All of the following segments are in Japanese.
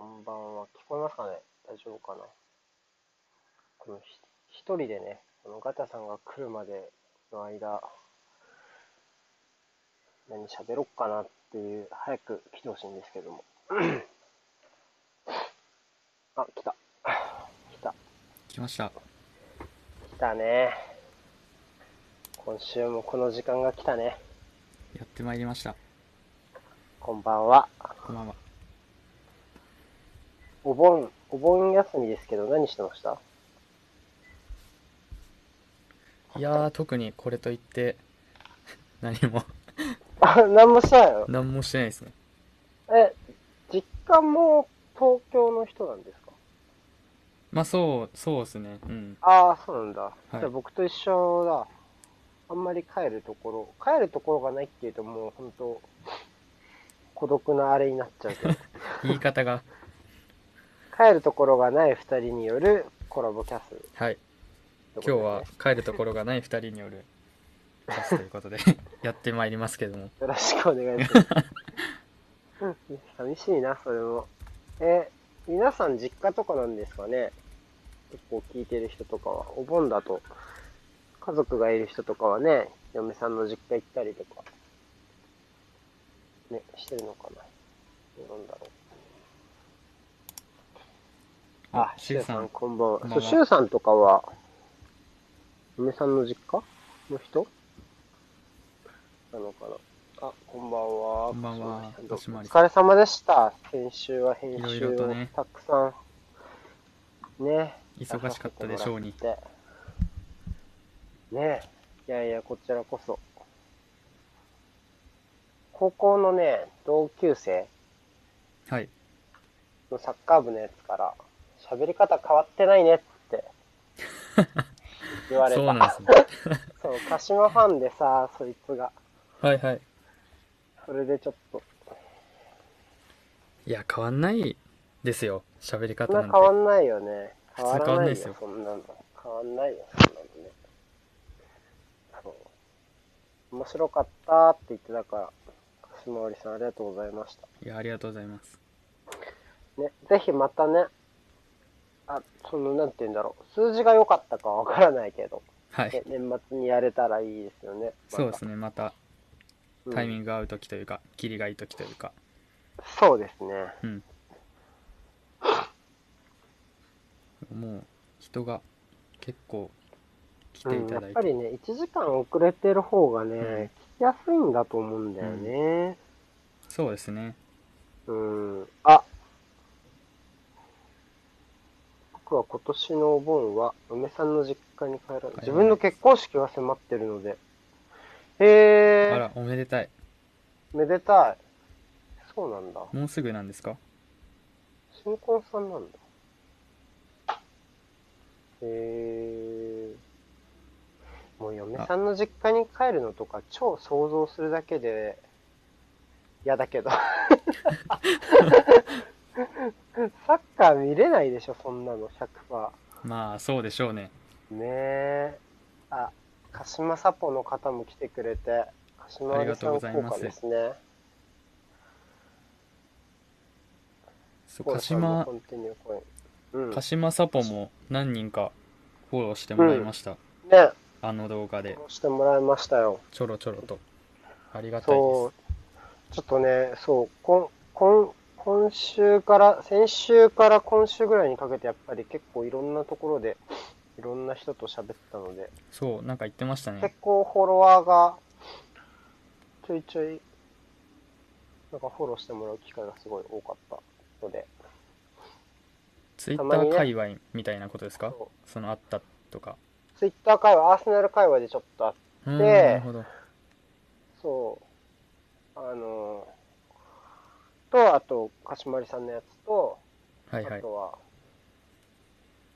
こんばんは。聞こえますかね？大丈夫かな？このひ一人でね、このガタさんが来るまでの間、何喋ろっかなっていう、早く来てほしいんですけども。あ、来た。来た。来ました。来たね。今週もこの時間が来たね。やってまいりました。こんばんは。こんばんは。お盆、お盆休みですけど何してました？いやー、特にこれといって、何も、あ、何もしてないの？何もしてないですね。え、実家も東京の人なんですか？まあ、そう、そうですね。うん。ああ、そうなんだ。いじゃあ僕と一緒だ。あんまり帰るところ、帰るところがないっていうともう本当孤独なあれになっちゃうけど、言い方が、帰るところがない二人によるコラボキャス、はい。今日は帰るところがない二人によるキャスということで、やってまいりますけども。よろしくお願いします。うん寂しいな、それも。え、皆さん実家とかなんですかね？結構聞いてる人とかは。お盆だと、家族がいる人とかはね、嫁さんの実家行ったりとか、ね、してるのかな？どうなんだろう。あ、シュウさん、こんばんは。そう、シュウさんとかは、嫁さんの実家？の人？なのかな？あ、こんばんは。こんばんはお疲れ様でした。先週は編集をたくさん、ね。忙しかったでしょうに。ねいやいや、こちらこそ。高校のね、同級生はい。のサッカー部のやつから、喋り方変わってないねって 言われた。そうなんですね。そう、鹿島ファンでさ、そいつが。はいはい。それでちょっと、いや、変わんないですよ。喋り方なんて。変わんないよね。変わんないですよ、そんなの。変わんないよ、そんなのね。そう。面白かったって言ってたから、鹿島織さんありがとうございました。いや、ありがとうございます。ね、ぜひまたね、あ、その、なんて言うんだろう。数字が良かったかわからないけど、はいね。年末にやれたらいいですよね。そうですね。またねタイミング合う時というか、切りがいい時というか。そうですね。うん。もう、人が結構来ていうん、やただい。ってぱりね、1時間遅れてる方がね、うん聞きやすいんだと思うんだよね。そうですね。うん。あ僕は今年のお盆は、嫁さんの実家に帰らない。自分の結婚式が迫ってるので。へえ、あら、おめでたい。めでたい。そうなんだ。もうすぐなんですか？新婚さんなんだ。へえ。もう嫁さんの実家に帰るのとか超想像するだけで嫌だけど。サッカー見れないでしょ、そんなの100%。まあ、そうでしょうね。ねえ。あ、鹿島サポの方も来てくれて、鹿島ありがとうございます果ですね。そうコ鹿島。鹿島サポも何人かフォローしてもらいました。ね、あの動画でしてもらいましたよ。ちょろちょろと。ありがたいでそう、ちょっとね、そう、こん、こん、今週から、先週から今週ぐらいにかけてやっぱり結構いろんなところで、いろんな人と喋ったので、す。そう、なんか言ってました結ね。構フォロワーがちょいちょい、なんかフォローしてもらう機会がすごい多かったので、ツイッター界隈みたいなことですか？そうそのあったとか。ツイッター界隈、アーセナル界隈でちょっとあっうーん、でなるほど。そう、あのと、あと、かしまりさんのやつと、はいはい。あとは、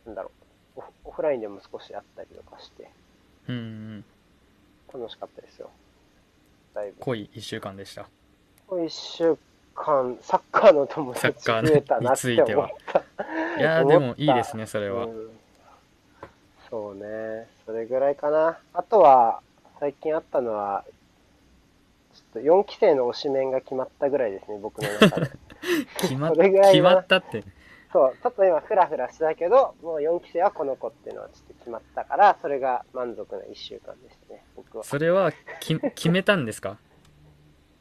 なんだろうオフ、オフラインでも少しやったりとかして、うんうん。楽しかったですよ。だいぶ。濃い一週間でした。この一週間、サッカーの友達サッカー増えたなって思っについてはた。いやでもいいですね、それは。うんそうね。それぐらいかな。あとは、最近あったのは、ちょっと4期生の推しメンが決まったぐらいですね、僕の中で。決まっそれぐらい決なまったって。そう、ちょっと今フラフラしてたけど、もう4期生はこの子っていうのはちょっと決まったから、それが満足な1週間でしたね、僕は。それはき 決めたんですか？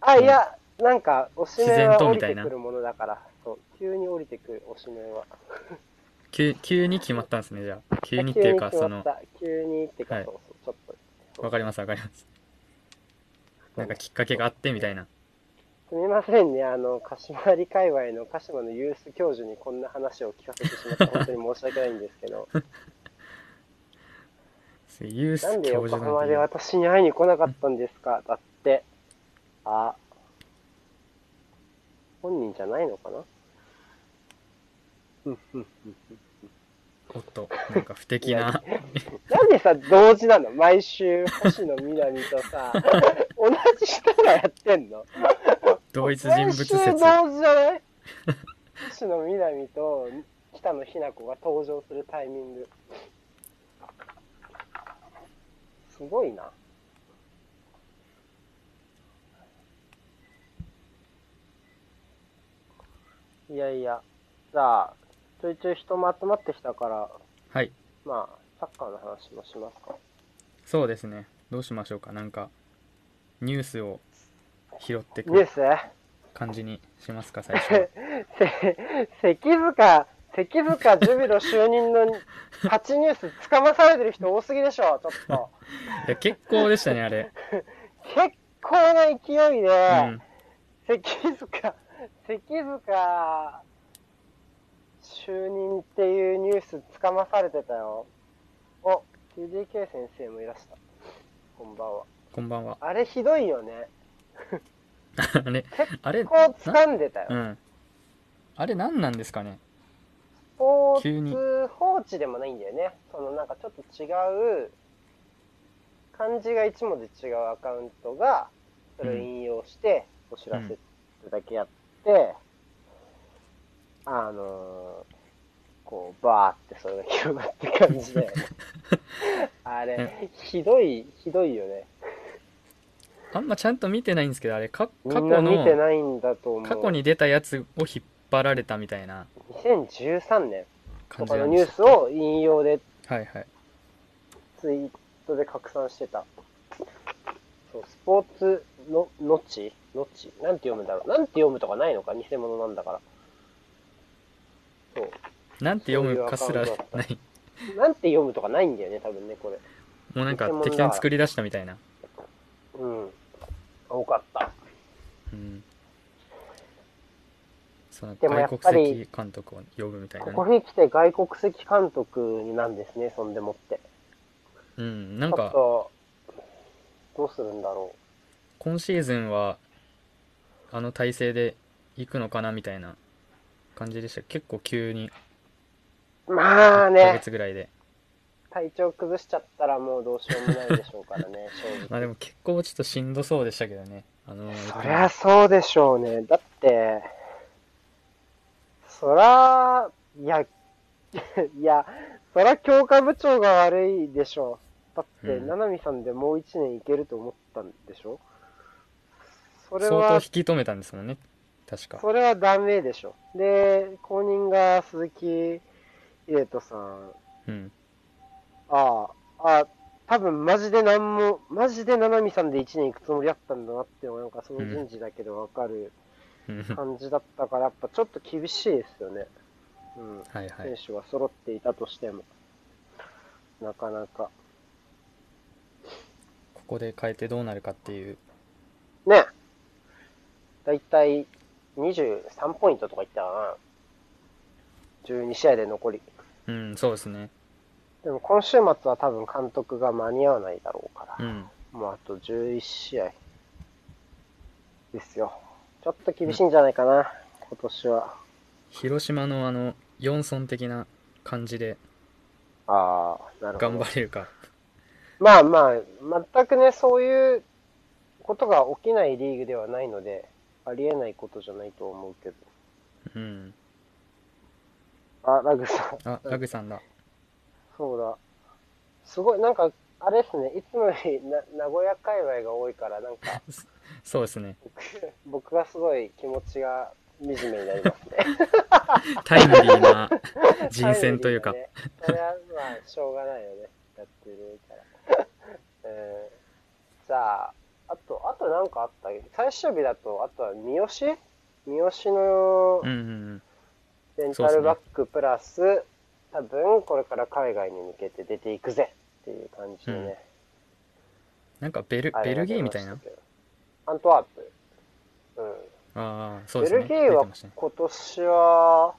あ、いや、なんか、推しメン自然はとみたいな降りてくるものだから、そう、急に降りてくる推しメンは。急急に決まったんですねじゃあ。急にっていうかその急に決まってか、はい。そうそう、ちょっと。わかりますわかりますなんかきっかけがあってみたいな。すみませんね、あの、鹿島理界隈の鹿島のユース教授にこんな話を聞かせてしまって、本当に申し訳ないんですけど、ユースなんで横教授なん浜でていう私に会いに来なかったんですか？だって、あ、本人じゃないのかな？うんうんうんおっとなんか不敵な。なんでさ、同時なの？毎週、星野みなみとさ、同じ人がやってんの？同一人物毎週説同時じゃない？星野みなみと北野日な子が登場するタイミング。すごいな。いやいや、じゃあ、ちょいちょい人も集まってきたから、はい。まあ、サッカーの話もしますか。そうですね。どうしましょうか。なんかニュースを拾ってくニュース？感じにしますか最初。関塚、関塚ジュビロ就任の勝ちニュースつかまされてる人多すぎでしょ、ちょっと。いや結構でしたねあれ。結構な勢いで、うん。関塚、関塚就任っていうニュースつかまされてたよ。お、TDK 先生もいらした。こんばんは。こんばんはあれひどいよね。あれあれこう掴んでたよ。うんあれ何なんですかね？スポーツ放置でもないんだよね。そのなんかちょっと違う、漢字が一文字違うアカウントが、それを引用して、お知らせだけやって、あのーこう、バーってそれが広がって感じで。あれ、ひどい、ひどいよね。あんまちゃんと見てないんですけどあれかみ過去んな見てのないんだと思う。過去に出たやつを引っ張られたみたいな2013年感とかのニュースを引用ではいはいツイートで拡散してた。そう、スポーツの、のち？のち？なんて読むんだろう。なんて読むとかないのか？偽物なんだから。そう。なんて読むかすらないなんて読むとかないんだよね、多分ね、これ。もうなんか適当に作り出したみたいなうん。多かった。うんその外国籍監督を呼ぶみたいなねここに来て外国籍監督なんですね、そんでもって。うんなんかと、どうするんだろ今シーズンはあの体制で行くのかなみたいな感じでした結構急にう。まあ1ヶね、月ぐらいで体調崩しちゃったらもうどうしようもないでしょうからね、正直。まあでも結構ちょっとしんどそうでしたけどねあのそりゃそうでしょうね。だって、そら、いや、いや、そら教科部長が悪いでしょう。だって、うん七海さんでもう一年いけると思ったんでしょ？それ相当引は、き止めたんですもんね確かそれはダメでしょ。で、後任が鈴木秀人さん。うんああ、あ多分マジでなんも、マジで七海さんで一年行くつもりだったんだなっていうのが、なんかその人事だけでわかる。うん感じだったから、やっぱちょっと厳しいですよね。うん。はいはい選手が揃っていたとしても。なかなか。ここで変えてどうなるかっていうねだいたい23ポイントとかいったかな。12試合で残り。うんそうですねでも今週末は多分監督が間に合わないだろうから。うんもうあと11試合。ですよ。ちょっと厳しいんじゃないかな。今年は。広島のあの四村的な感じでああ、なるほど。頑張れるかまあまあ、全くね、そういうことが起きないリーグではないので、ありえないことじゃないと思うけど。うんあ、ラグさん。あラグさんだ。そうだ。すごい、なんか、あれですね、いつもよりな名古屋界隈が多いから、なんか、そうですね。僕僕がすごい気持ちが惨めになりますね。タイムリーな 人選というか。ね。それはまあ、しょうがないよね。やってるから。えー、じゃあ、あと、あとなんかあった最終日だと、あとは三好？三好のうんうんうんレンタルバックプラス、多分これから海外に向けて出ていくぜっていう感じでね。なんかベルベルギーみたいな？アントワープ。うん。ああそうですねベルギーは今年は、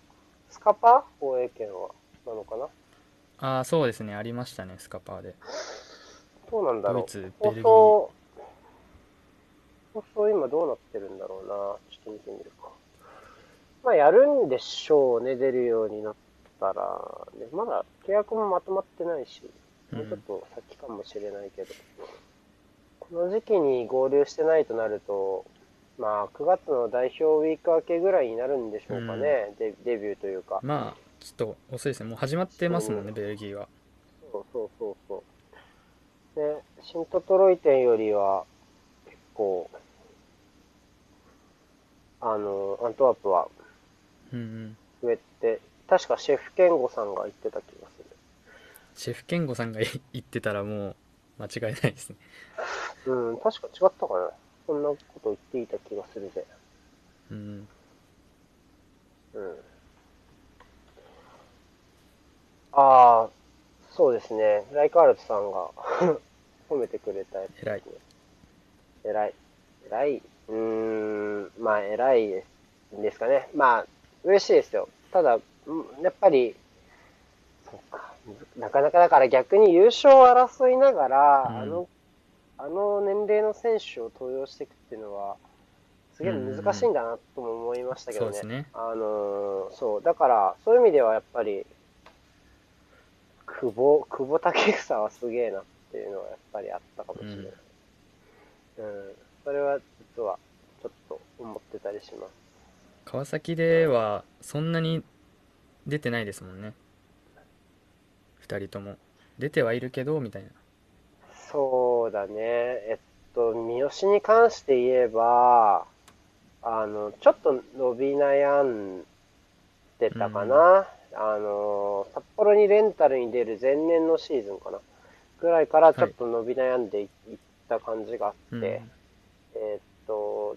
スカパ放映権は、なのかな？ああそうですねありましたねスカパーでどうなんだろう。ドイツベ放ルギー送、放送今どうなってるんだろうな。ちょっと見てみるか。まあやるんでしょうね、出るようになったら。ね、まだ契約もまとまってないし、もうちょっと先かもしれないけど。この時期に合流してないとなると、まあ9月の代表ウィーク明けぐらいになるんでしょうかね、デデビューというか。まあちょっと遅いですねもう始まってますもんねベルギーはそうそうそうそう。で、シントトロイ店よりは、結構、あの、アントワープはうんうん上って、確かシェフケンゴさんが言ってた気がする。シェフケンゴさんが言ってたらもう間違いないですねうん、確か違ったかな。そんなこと言っていた気がするぜ。うんうん。ああ、そうですね。ライカールトさんが 褒めてくれたやつですね。偉い。偉い。うーん、まあ偉いですかね。まあ、嬉しいですよ。ただ、うんやっぱり、そうか。なかなかだから逆に優勝を争いながら、うんあの、あの年齢の選手を登用していくっていうのは、すげえ難しいんだなとも思いましたけどね。そうですねあのーそう、だから、そういう意味ではやっぱり、久保、久保建英はすげえなっていうのはやっぱりあったかもしれない。うん。それは実はちょっと思ってたりします。川崎ではそんなに出てないですもんね2人とも出てはいるけどみたいなそうだね。えっと、三好に関して言えば、あの、ちょっと伸び悩んでたかな。あの、札幌にレンタルに出る前年のシーズンかな。ぐらいからちょっと伸び悩んでいった感じがあって、うんえー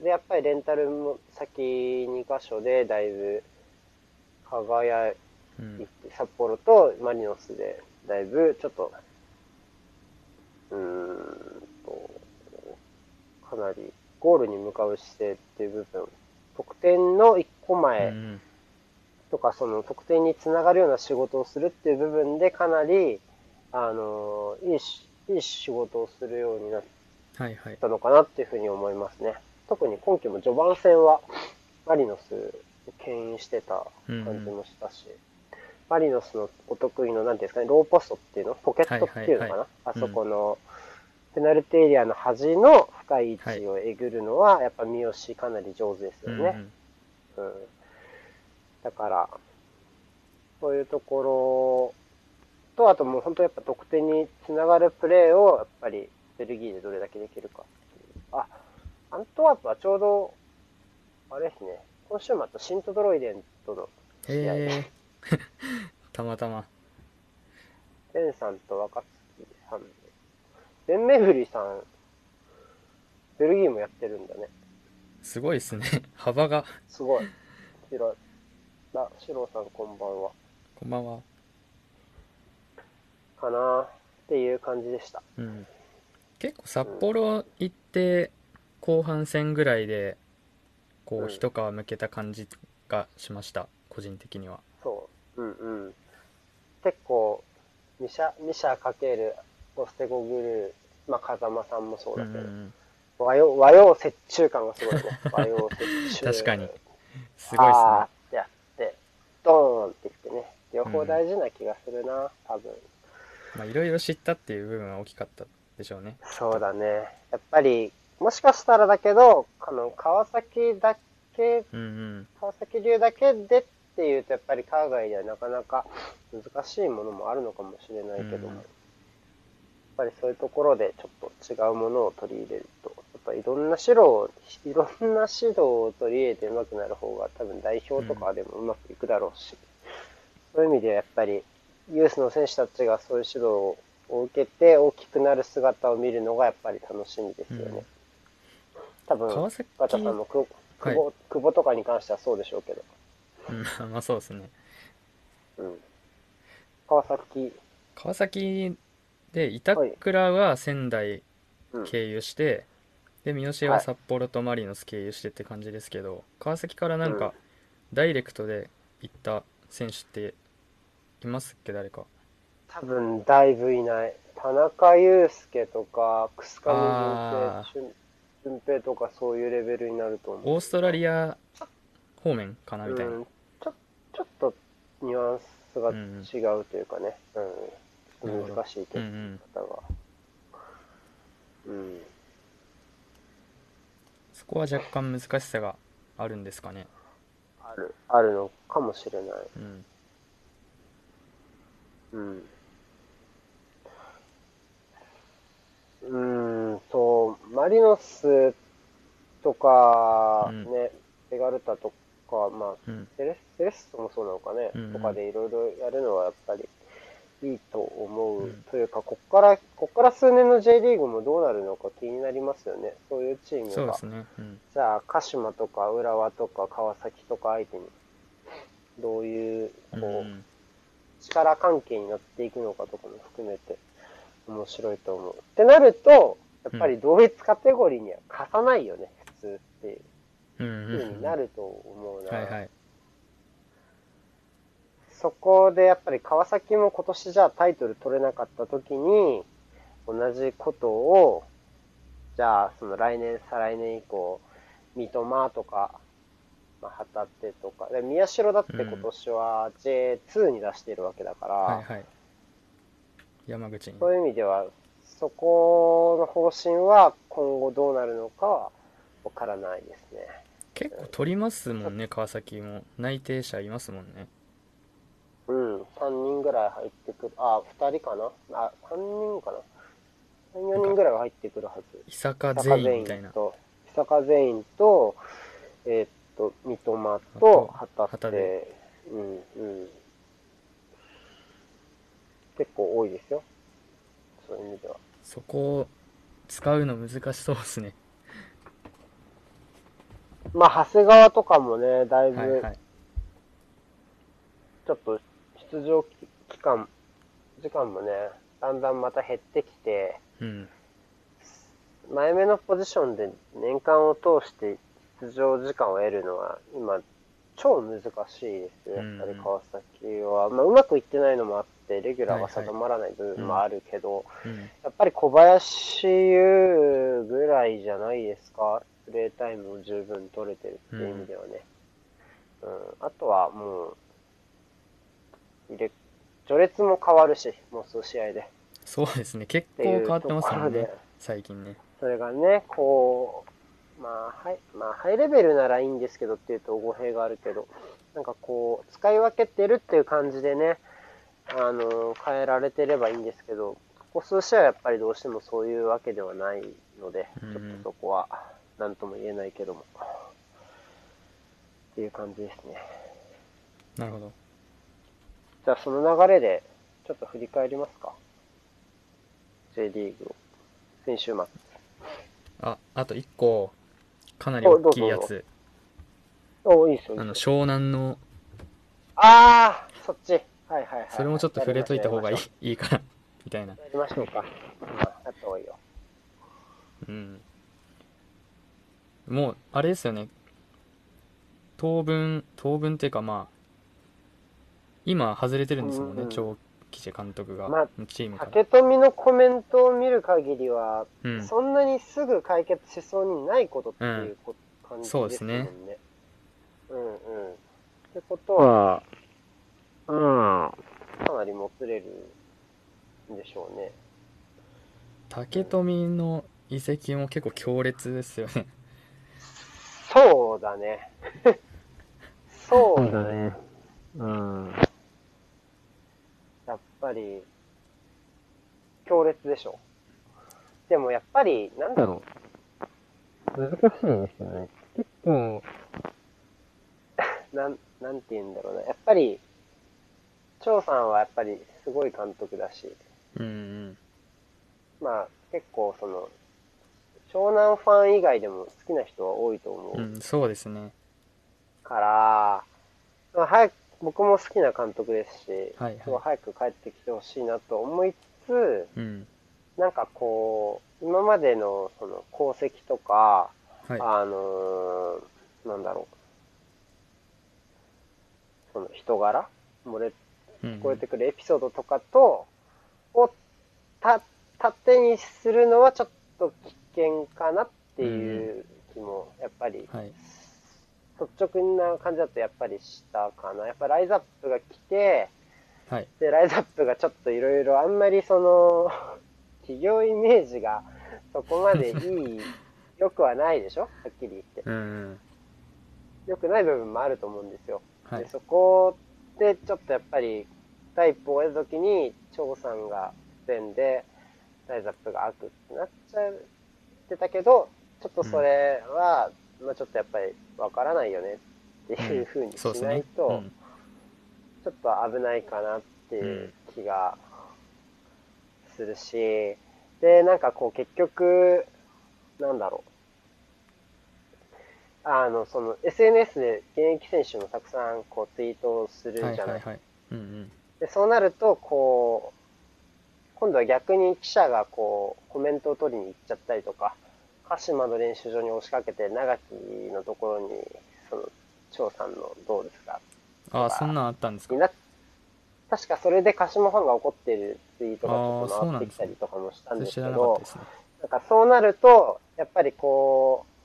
で、やっぱりレンタルも先2箇所でだいぶ輝いうん。て、札幌とマリノスでだいぶちょっと、うーんと、かなりゴールに向かう姿勢っていう部分、得点の1個う前ん。とか、その得点につながるような仕事をするっていう部分でかなり、あの、いいし、いい仕事をするようになっはいはい。たのかなっていうふうに思いますね。特に今季も序盤戦はマリノスを牽引してた感じもしたし、マリノスのお得意の、なんていうんですかね、ローポストっていうのポケットっていうのかな、はいはいはいあそこの、ペナルティエリアの端の深い位置をえぐるのは、やっぱ三好かなり上手ですようんね。うん。だから、そういうところと、あともう本当やっぱ得点につながるプレーを、やっぱりベルギーでどれだけできるかっていう。あ、アントワープはちょうど、あれですね、今週末シントドロイデンとの試合、へえ たまたまベンさんと若月さんで、ベン・メフリさん、ベルギーもやってるんだね。すごいですね 幅がすごい。広い。あ、シローさんこんばんは。こんばんはかなっていう感じでした。うん結構札幌行って後半戦ぐらいでこうんう一皮むけた感じがしました個人的にはそう。うんうん。結構、ミシャ、ミシャかけるオステゴグルー、まあ、風間さんもそううんだけど、うん和洋、和洋折衷感がすごいね。和洋折衷。確かにすごいですねってやって、ドーンってきてね。両方大事な気がするな、多分。まあいろいろ知ったっていう部分は大きかったでしょうねそうだね。やっぱり、もしかしたらだけど、あの、川崎だけ、うんうん。川崎流だけでっていうと、やっぱり海外ではなかなか難しいものもあるのかもしれないけども、うん。やっぱりそういうところでちょっと違うものを取り入れると、やっぱいろんな指導を、いろんな指導を取り入れて上手くなる方が多分代表とかでもうまくいくだろうし、そういう意味ではやっぱりユースの選手たちがそういう指導を受けて大きくなる姿を見るのがやっぱり楽しみですよね。うん多分、川崎ガチャさんもく久はい保、久保とかに関してはそうでしょうけど。うん まあそうですねうん。川崎、川崎で板倉は仙台うん。経由して、で三好は札幌とマリノス経由してって感じですけど、川崎からなんうんかダイレクトで行った選手っていますっけ誰か？多分だいぶいない。田中裕介とか、楠上純平、純平とかそういうレベルになると思う。オーストラリア方面かなみたいな、うん、ちょちょっとニュアンスが違うというかね、うん、なるほど難しいとうんうん方が。うん、そこは若干難しさがあるんですかねある、あるのかもしれない。うんうん。うーん、そう、マリノスとか、うん。ね、ベガルタとか、まあ、うん。セレスセレッソもそうなのかね、うんうん。とかでいろいろやるのはやっぱりいいと思う、うん。というか、こっから、こっから数年の J リーグもどうなるのか気になりますよね。そういうチームが。そうです。ね。うん。じゃあ、鹿島とか浦和とか川崎とか相手に、どういう、こう、うん。力関係になっていくのかとかも含めて面白いと思う。ってなると、やっぱり同一カテゴリーには貸さないよね、普通っていううんうになると思うな。はいはいそこでやっぱり川崎も今年じゃあタイトル取れなかった時に、同じことを、じゃあその来年、再来年以降、三笘とか、まあ、旗手とか、で宮代だって今年は J2 に出しているわけだから、はいはい山口にそういう意味では、そこの方針は今後どうなるのかはわからないですね。結構取りますもんね川崎も内定者いますもんねうん、3人ぐらい入ってくる。あ、2人かな？あ、3人かな ?3、4人ぐらいは入ってくるはず。伊坂全員みたいなと、伊坂全員と、えーっと、三笘あとと旗手。うん、うん。結構多いですよ。そういう意味では。そこを使うの難しそうですねまあ、長谷川とかもね、だいぶ、はいはいちょっと出場期間、時間もね、だんだんまた減ってきて、うん前目のポジションで年間を通して出場時間を得るのは今超難しいですよ、やっぱり川崎は。まあ、うまくいってないのもあって、レギュラーが定まらない部分もあるけど、うん。やっぱり小林優ぐらいじゃないですか、プレータイムも十分取れてるっていう意味ではね。うん、あとはもう、入れ、序列も変わるし、もう数試合で。っそうですね。結構変わってますもんね最近ね。それがね、こう、まあ、はい、まあ、ハイレベルならいいんですけどっていうと語弊があるけど、なんかこう、使い分けてるっていう感じでね、あの、変えられてればいいんですけど、ここ数試合はやっぱりどうしてもそういうわけではないので、うんちょっとそこは、なんとも言えないけども、っていう感じですね。なるほどじゃあその流れで、ちょっと振り返りますか。J リーグを。先週末。ああと1個かなり大きいやつおいいっすよ。いいあの湘南のあー、そっち。はいはいはい。それもちょっと触れといた方がいいやいいかなみたいなりましょうか。うんやった方がいいよ。うんもうあれですよね当分当分っていうかまあ今外れてるんですもんね、うんうん長吉監督が、まあチームから、竹富のコメントを見る限りは、うん、そんなにすぐ解決しそうにないことっていうこ感じそうでもんですすねね。うんうん。ってことは、うん、かなりもつれるんでしょうね。竹富の移籍も結構強烈ですよね そうだね。そうだね。うん。やっぱり、強烈でしょ。でもやっぱり、なんだろう。難しいですよね。結構、なん、なんて言うんだろうな。やっぱり、張さんはやっぱりすごい監督だし、うんうん。まあ結構その、湘南ファン以外でも好きな人は多いと思う。うんそうですね。から、まあ、早く、僕も好きな監督ですし、はいはい。早く帰ってきてほしいなと思いつつ、うん。なんかこう、今までのその功績とか、はい。あのーなんだろう、その人柄漏れうん聞こえてくるエピソードとかと、をた、盾にするのはちょっと危険かなっていう気も、やっぱり、はい率直な感じだとやっぱりしたかな。やっぱライズアップが来て、はいで、ライズアップがちょっといろいろあんまりその、企業イメージがそこまでいい、良くはないでしょ？はっきり言って。良くない部分もあると思うんですよ。はいでそこでちょっとやっぱり第一歩を終えた時に張さんが善でライズアップが悪ってなっちゃってたけどちょっとそれは、まあちょっとやっぱりわからないよねっていうふうにしないと、うん。ちょっと危ないかなっていう気がするし、でなんかこう結局なんだろうあの、その SNS で現役選手もたくさんこうツイートをするじゃない。い。ははいはい。うんうん。で、そうなると、こう、今度は逆に記者がこう、コメントを取りに行っちゃったりとか、鹿島の練習場に押しかけて、長木のところに、その、張さんのどうですか？ああそんなんあったんですか？確かそれで鹿島ファンが怒ってるツイートがちょっと回ってきたりとかもしたんですけどなんかそうなると、やっぱりこう、まあ、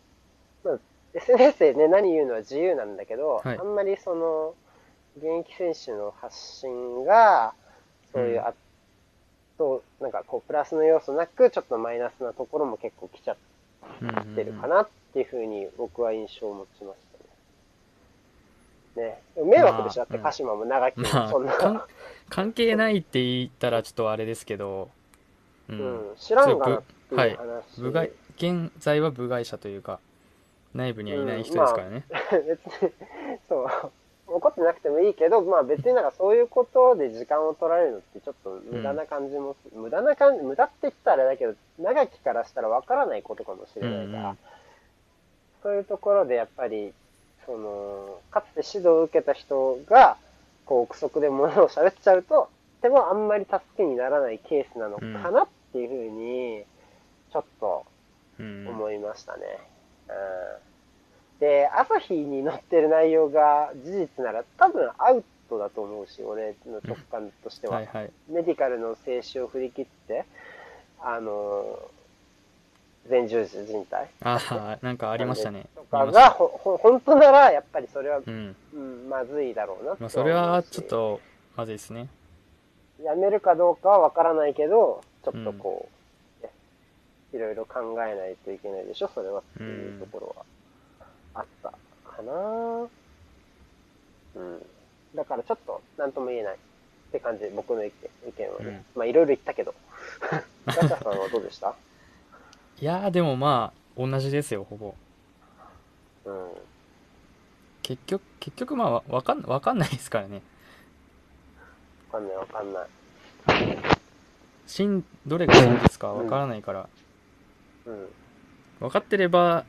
SNS でね、何言うのは自由なんだけど、はい。あんまりその、現役選手の発信が、そういう、うん。あと、なんかこう、プラスの要素なく、ちょっとマイナスなところも結構来ちゃってるかなっていうふうに僕は印象を持ちましたね。ね。迷惑でしょ、だってまあ鹿島も長木もまあそんな、かん関係ないって言ったらちょっとあれですけどううん。ん、知らんがなっていうはい。話。部外現在は部外者というか内部にはいない人ですからね、別に、そう、怒ってなくてもいいけど、まあ別になんかそういうことで時間を取られるのってちょっと無駄な感じもす、無駄な感じ、無駄って言ったらあれだけど、長きからしたらわからないことかもしれないから、うん。うんそういうところでやっぱり、その、かつて指導を受けた人が、こう、憶測で物を喋っちゃうと、でもあんまり助けにならないケースなのかなっていうふうに、ちょっとうん。思いましたね。うん、で、朝日に載ってる内容が事実なら多分アウトだと思うし、俺の直感としては。はいはい。メディカルの静止を振り切って、あの、前十字靭帯。ああなんかありましたね。とかが、ほ、ほ、本当なら、やっぱりそれは、うん。うん、まずいだろうなまあそれはちょっとまずいですね。やめるかどうかはわからないけど、ちょっとこう、ねいろいろ考えないといけないでしょ、それはっていうところはあったかなうん。だからちょっと、なんとも言えないって感じ、僕の意見意見はね。まあ、いろいろ言ったけど。ガチャさんはどうでした？いやーでもまあ同じですよほぼうん。結局結局まあわわかんわかんないですからねわかんないわかんない。真どれが真実か？わからないからうん。分かってれば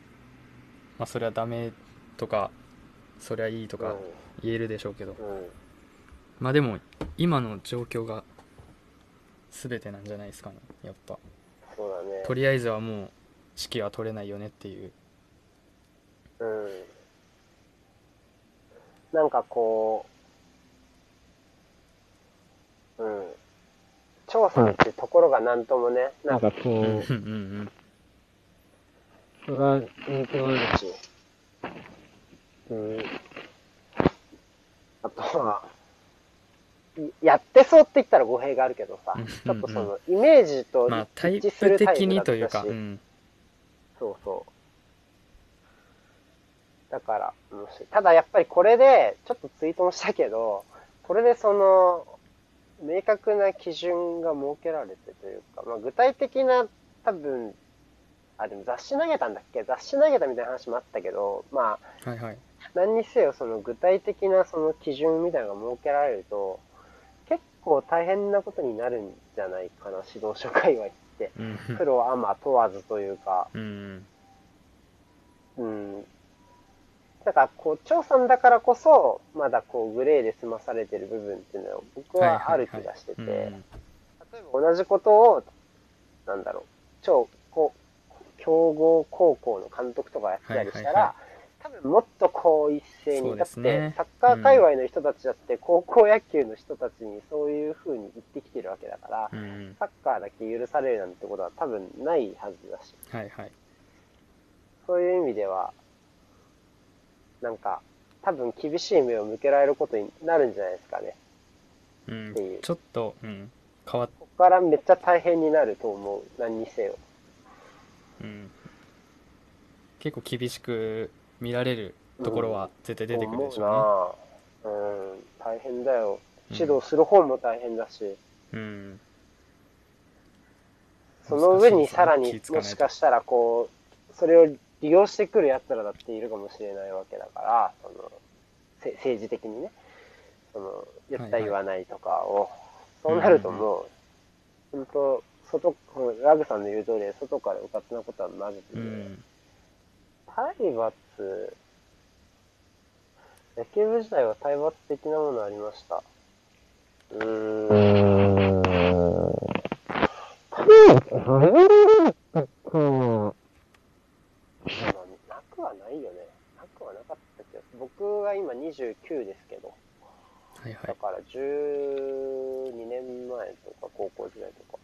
まあそれはダメとかそれはいいとか言えるでしょうけどうん。うん。まあでも今の状況が全てなんじゃないですかねやっぱそうだね。とりあえずはもう指揮は取れないよねっていううん。なんかこう、うん。調査ってところがなんともね、なんかこうんうんう、うんそれは人気もあるし、うん。あとは、いやってそうって言ったら語弊があるけどさうん、ちょっとその、イメージと一致するプタイプだったし。的にというかうん。そうそう。だから、もしただやっぱりこれで、ちょっとツイートもしたけど、これでその、明確な基準が設けられてというか、まあ、具体的な多分、あ、でも雑誌投げたんだっけ？雑誌投げたみたいな話もあったけど、まあ、はいはい。何にせよその具体的なその基準みたいなのが設けられると、結構大変なことになるんじゃないかな、指導者界隈って。うん。プロアマ問わずというか、うんうん。だから、こう、調査だからこそ、まだこう、グレーで済まされてる部分っていうのは、僕はある気がしてて、うん。例えば同じことを、なんだろう、超、こう、強豪高校の監督とかやってたりしたら、はいはいは多分もっとこう一斉に、そうだってサッカー界隈の人たちだって、高校野球の人たちにそういう風に言ってきてるわけだから、うん。サッカーだけ許されるなんてことは多分ないはずだし、はいはい。そういう意味では、なんか、多分厳しい目を向けられることになるんじゃないですかね。うん。っていう。ちょっと、うん、変わっここからめっちゃ大変になると思う。何にせよ。うん、結構厳しく見られるところは絶対出てくるでしょ思うな。うん、大変だよ。うん。指導する方も大変だし、うねうん。その上にさらにもしかしたらこう、それを利用してくる奴らだっているかもしれないわけだから、その、せ政治的にね、その、言ったはいはい言わないとかを、そうなるともう、本当外、ラグさんの言う通りで、外からうかつなことはまずて、うん体罰、野球部時代は体罰的なものありました。うーん。なくはないよね。なくはなかったけど、僕は今29ですけど、はいはいだから12年前とか高校時代とか。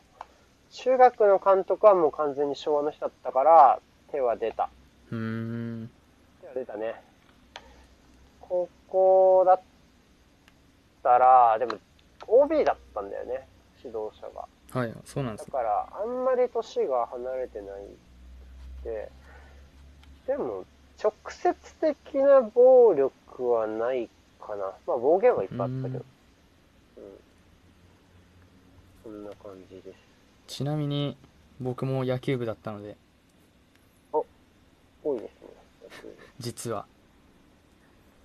中学の監督はもう完全に昭和の人だったから、手は出た。うーん手は出たね。高校だったら、でも OB だったんだよね、指導者が。はいそうなんですだから、あんまり年が離れてないで、でも、直接的な暴力はないかな。まあ、暴言はいっぱいあったけど。うん。そんな感じです。ちなみに僕も野球部だったので多いですね。実は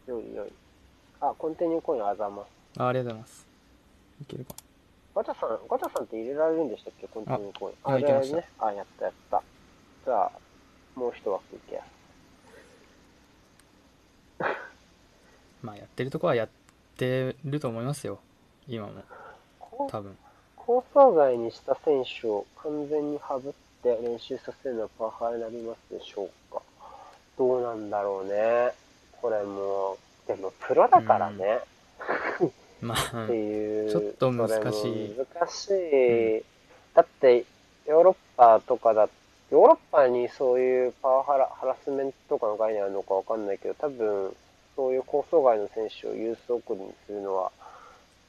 よいよい。あ、コンティニューコインあざます。あありがとうございますいけるかガチャさん、ガチャさんって入れられるんでしたっけ？コンティニューコイン。あいけましたね。あ、やったやった。じゃあ、もう一枠いけや。まあやってるとこはやってると思いますよ今もこ構想外にした選手を完全にハブって練習させるのはパワハラになりますでしょうか？どうなんだろうね。これも、でもプロだからね。まあっていう。ちょっと難しい難しい。だって、ヨーロッパとかだ、ヨーロッパにそういうパワハラ、ハラスメントとかの概念あるのかわかんないけど、多分、そういう構想外の選手をユース送りにするのは、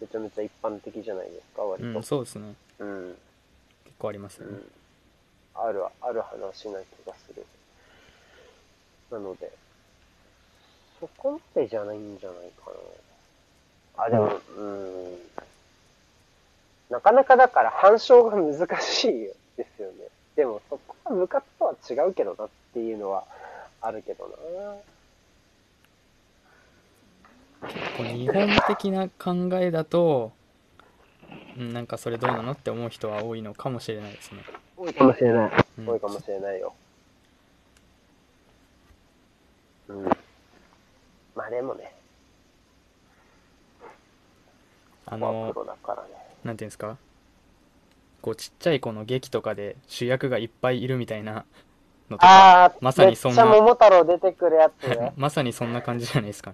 めちゃめちゃ一般的じゃないですか、割と。うんそうですねうん。結構ありますよねうん。ある、ある話な気がする。なので、そこまでじゃないんじゃないかな。あ、でも、うん。なかなかだから反証が難しいですよね。でもそこは部活とは違うけどなっていうのはあるけどな。こう日本的な考えだとうんなんかそれどうなのって思う人は多いのかもしれないですね多いかもしれない。うん多いかもしれないよ。うん。まあでもね、あのね。なんていうんですか？こうちっちゃい子の劇とかで主役がいっぱいいるみたいなのとかまさにそんなめっちゃ桃太郎出てくるやつね。まさにそんな感じじゃないですか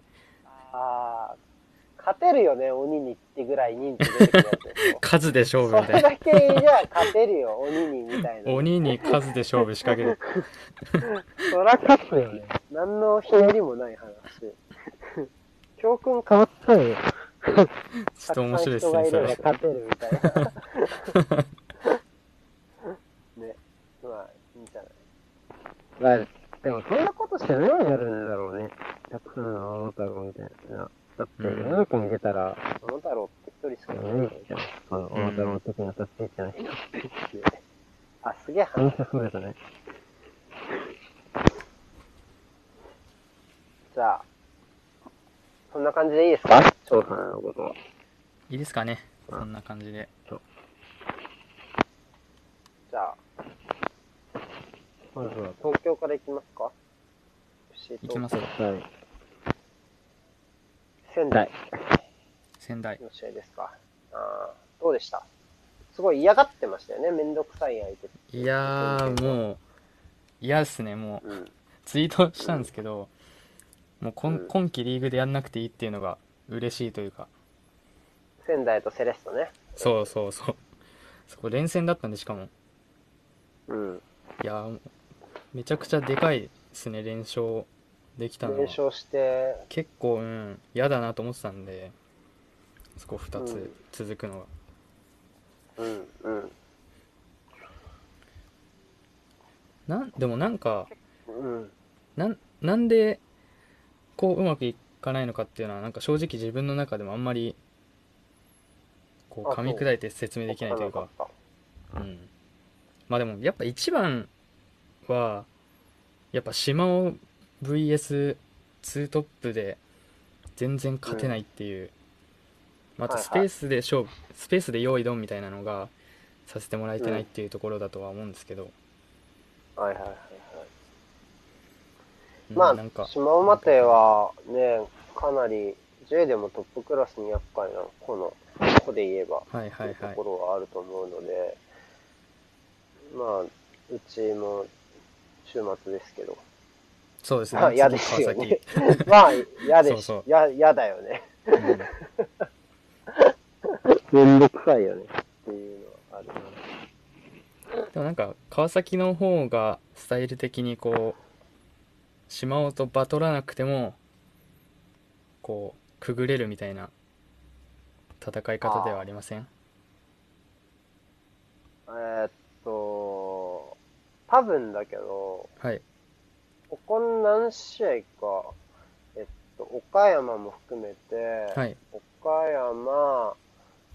てるよね、鬼にってぐらい人数出てくるやつで。数で勝負みそれたいなだけじゃ勝てるよ、鬼にみたいな。鬼に数で勝負仕掛けるそら勝つよね。何のひねりもない話。教訓変わったよ。ちょっと面白いですねそたくさん人がいれ勝てるみたいな。ね。まあ、いいんじゃないまあ、でもそんなことして何をやるんだろうね。たくさんの桃太郎みたいな。だって、世の中に出たら、桃太郎って一人しかない。じゃん。その、桃太郎的なさ、好きじゃない人って。あ、すげえ話が増えたね。じゃあ、そん。な感じでいいですか長さん。のことは。いいですかね、そん。な感じで。じゃあ、まずは東京から行きますか行きますよ。はい。仙台。仙台。の試合ですか。あーどうでした？すごい嫌がってましたよね、めんどくさい相手。いやーもう嫌っすねもう。うん。ツイートしたんですけどもう今うん。今季リーグでやんなくていいっていうのが嬉しいというか。仙台とセレッソね。そうそうそう。そこ連戦だったんでしかも。うん。いやーめちゃくちゃでかいですね連勝できたの。は結構うん嫌だなと思ってたんでそこ2つうん。続くのが、うん、うん。なんでもなんかうん。なんなんでこううまくいかないのかっていうのはなんか正直自分の中でもあんまりこうあ噛み砕いて説明できないというか。うん。まあでもやっぱ一番はやっぱ島尾 VS2 トップで全然勝てないっていう、またスペースで勝負、スペースで用意ドンみたいなのがさせてもらえてないっていうところだとは思うんですけど、はいはいはいはい。うんまあ、なんか島尾マテはね、かなり J でもトップクラスに厄介な子の子で言えば、はいはいはい。ところはあると思うので、まあ、うちも週末ですけど、そうですねまあ嫌ですよね。まあ嫌です。そうそうや嫌だよね。めんどくさいよね。っていうのはある。でもなんか川崎の方がスタイル的にこう島尾とバトらなくてもこうくぐれるみたいな戦い方ではありません？えーっと、多分だけど、はいここ何試合か、えっと、岡山も含めて、はい。岡山、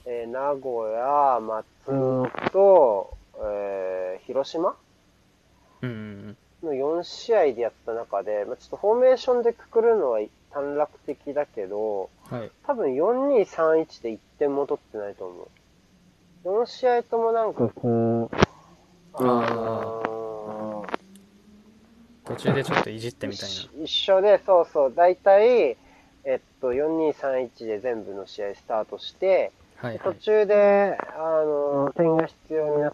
えー名古屋、松本、えー広島？うんうんの4試合でやった中で、まあ、ちょっとフォーメーションでくくるのは短絡的だけど、うんはい。多分4-2-3-1で1点も取ってないと思う。4試合ともなんかこう、あ途中でちょっといじってみたい一一緒で、そうそう、大体、えっと、4-2-3-1で全部の試合スタートして、途なはいはい。中で、あの、点が必要にな、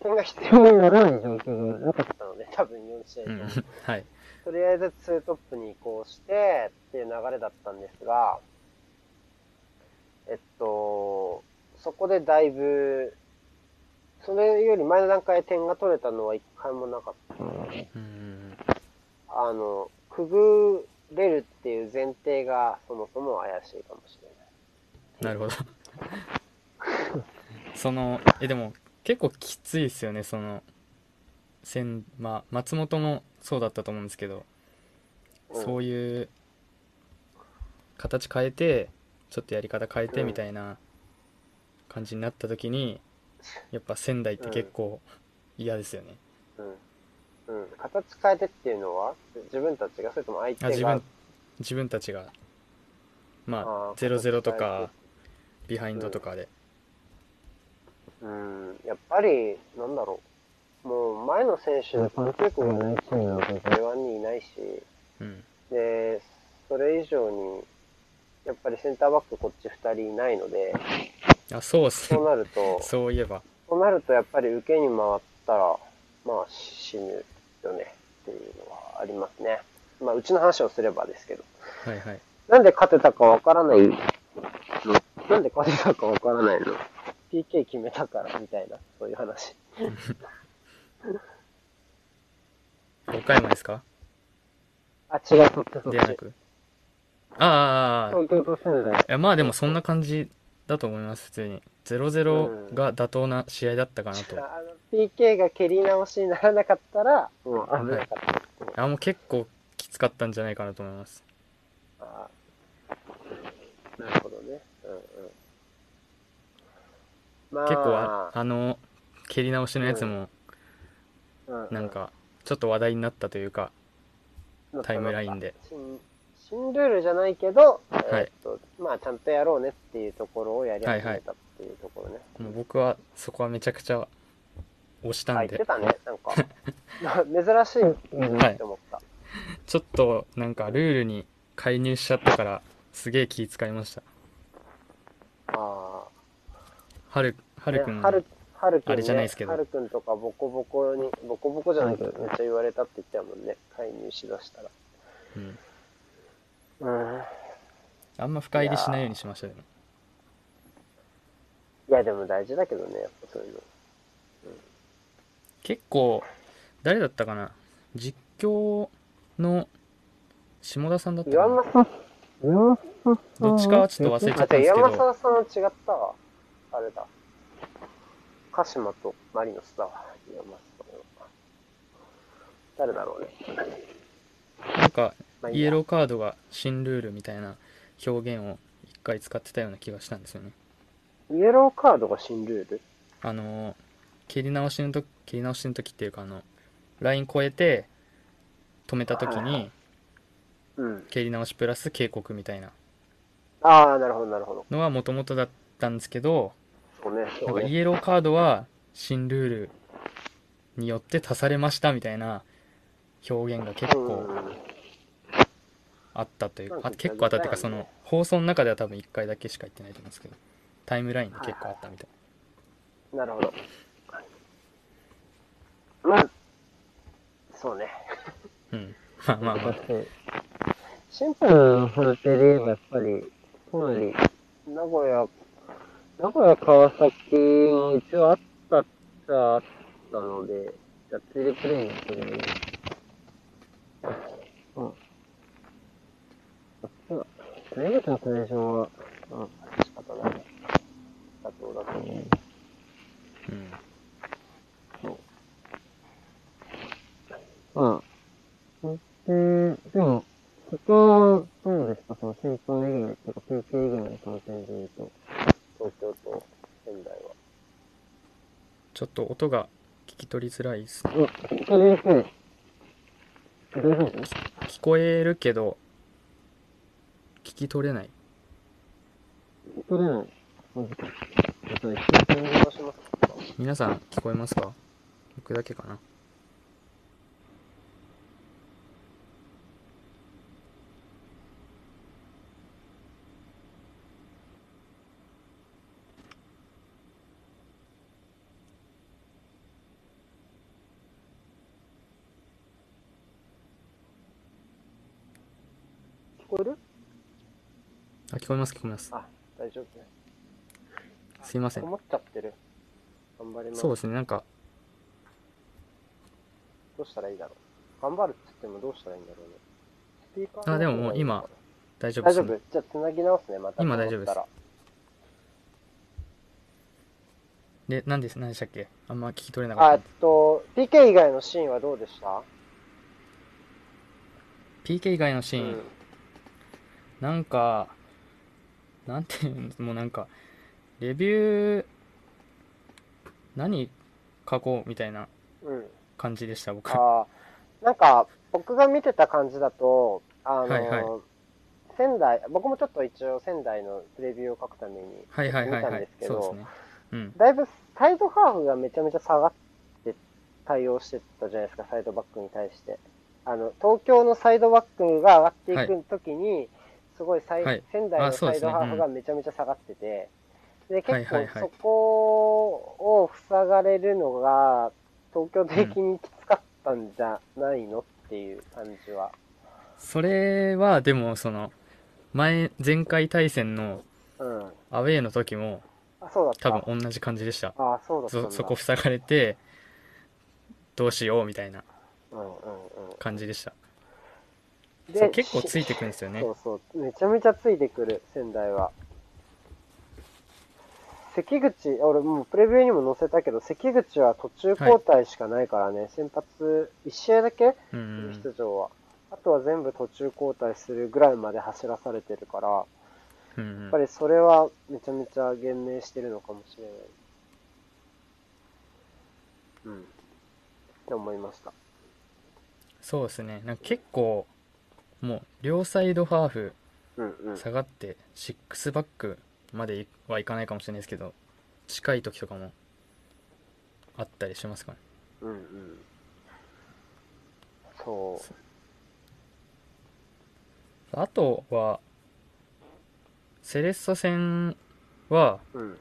点が必要にならない状況がなかったので、多分4試合とも。うん。はい。とりあえず2トップに移行してっていう流れだったんですが、えっと、そこでだいぶ、それより前の段階で点が取れたのは一回もなかったので、うんうんあの、くぐれるっていう前提がそもそも怪しいかもしれない。なるほど そのえでも結構きついですよねそのせんまあ松本もそうだったと思うんですけどうんそういう形変えてちょっとやり方変えてうんみたいな感じになった時にやっぱ仙台って結構嫌ですよね。うん。うん。形変えてっていうのは自分たちがそれとも相手が。あ自分自分たちが。まああー0-0とかてビハインドとかで、うん、やっぱり、なんだろう。もう前の選手でパンチ力がないチームなんか J1 にいないし、うん、で、それ以上に、やっぱりセンターバックこっち2人いないので、あそうっすそうなると、そういえば。そうなるとやっぱり受けに回ったら、まあ死ぬよねっていうのはありますね。まあうちの話をすればですけど。はいはいなんで勝てたかわからないの？なんで勝てたかわからないの ?PK 決めたからみたいな、そういう話。岡山ですか？あ、違う、そっちそっち。ではなくあああああ東京と仙台。いやまあでもそんな感じだと思います普通に0-0が妥当な試合だったかなと、あの PK が蹴り直しにならなかったら、もう危なかった。あもう結構きつかったんじゃないかなと思いますあなるほどね。うんうん。まあ、結構ああの蹴り直しのやつもううなんかちょっと話題になったというかタイムラインで。新新ルールじゃないけど、はいえーっと、まあ、ちゃんとやろうねっていうところをやり始めたっていうところね。もう僕はそこはめちゃくちゃ押したあ、んで言ってたね。なんか、珍しいなって思った。ちょっとなんかルールに介入しちゃったからすげえ気遣いましたあはるはあ。るくんねはる、はるくん、ね。あれじゃないですけどはるくんとかボコボコに、ボコボコじゃないけど、めっちゃ言われたって言ってたもんね。介入しだしたら。うんうん。あんま深入りしないようにしましたよねいや、でも大事だけどね、やっぱそういうの。結構誰だったかな？実況の下田さんだったかな？岩間さん、岩間さんどっちかはちょっと忘れちゃったんですけ岩間どさんは違ったわ。あれだ。鹿島とマリノスだわ。岩間さんは。誰だろうね。なんかまあいいやイエローカードが新ルールみたいな表現を一回使ってたような気がしたんですよねイエローカードが新ルール？あの蹴り直しの時蹴り直しの時っていうかあのライン越えて止めた時にうん。蹴り直しプラス警告みたいなああ、なるほど、なるほど。のはもともとだったんですけどそうね、なんそうね。かイエローカードは新ルールによって足されましたみたいな表現が結構うんあったというか、あ結構あったっていうかその放送の中では多分1回だけしか言ってないと思うんですけどタイムラインで結構あったみたいなるほど。まあ、そうね。うんまあまあまあシンプルな話で言えばやっぱり、かなり、名古屋、名古屋川崎も一応あったっちゃあったので、じゃあツーリプレイにするね。うん。あっちは、出口のポジションは、うん、仕方ない。妥当だと思う。うんまあ、で、でも、他はどうですか？その審判以外とか PK 以外の観点で言うと、東京と仙台は。ちょっと音が聞き取りづらいですね。うん、聞かれにくい。大丈夫聞こえるけど聞き取れない。聞こえない。皆さん聞こえますか？僕だけかな聞こえます聞こえますあ、大丈夫ね。すいません思っちゃってる。頑張ります。そうですねなんかどうしたらいいだろう。頑張るって言ってもどうしたらいいんだろうね。スピーカーのあでももう今大丈夫大丈です、ね、夫じゃあ繋ぎ直すね、また。今大丈夫ですで何です何でしたっけ？あんま聞き取れなあ、えっかったと、PK 以外のシーンはどうでした？PK 以外のシーン、うんなんかなんていうのもうなんかレビュー何書こうみたいなうん。感じでした僕。あーなんか、僕が見てた感じだと、あの、はいはい。仙台、僕もちょっと一応仙台のプレビューを書くためにはいはいはい見たんはいですけど、だいぶサイドハーフがめちゃめちゃ下がって対応してたじゃないですか、サイドバックに対して。あの、東京のサイドバックが上がっていくときに、すごいサイ、はい仙台のサイドハーフがめちゃめちゃ下がってて、で、はい結構そこを塞がれるのが、東京的にきつかったんじゃないのっていう感じは。それはでもその前前回対戦のうん。アウェーの時もう。多分同じ感じでしたあ、そうだ。そそこ塞がれてどうしようみたいなうんうんうん。感じでしたで結構ついてくるんですよねそうそう。めちゃめちゃついてくる、仙台は。関口、俺もうプレビューにも載せたけど、関口は途中交代しかないからね、先発1試合だけ？出場は。あとは全部途中交代するぐらいまで走らされてるから、やっぱりそれはめちゃめちゃ言明してるのかもしれない。うん。って思いました。そうですねなんか結構もう両サイドハーフ。下がって6バックまではいかないかもしれないですけど近い時とかもあったりしますかねうんうん。そあとはセレッソ戦はう。うん。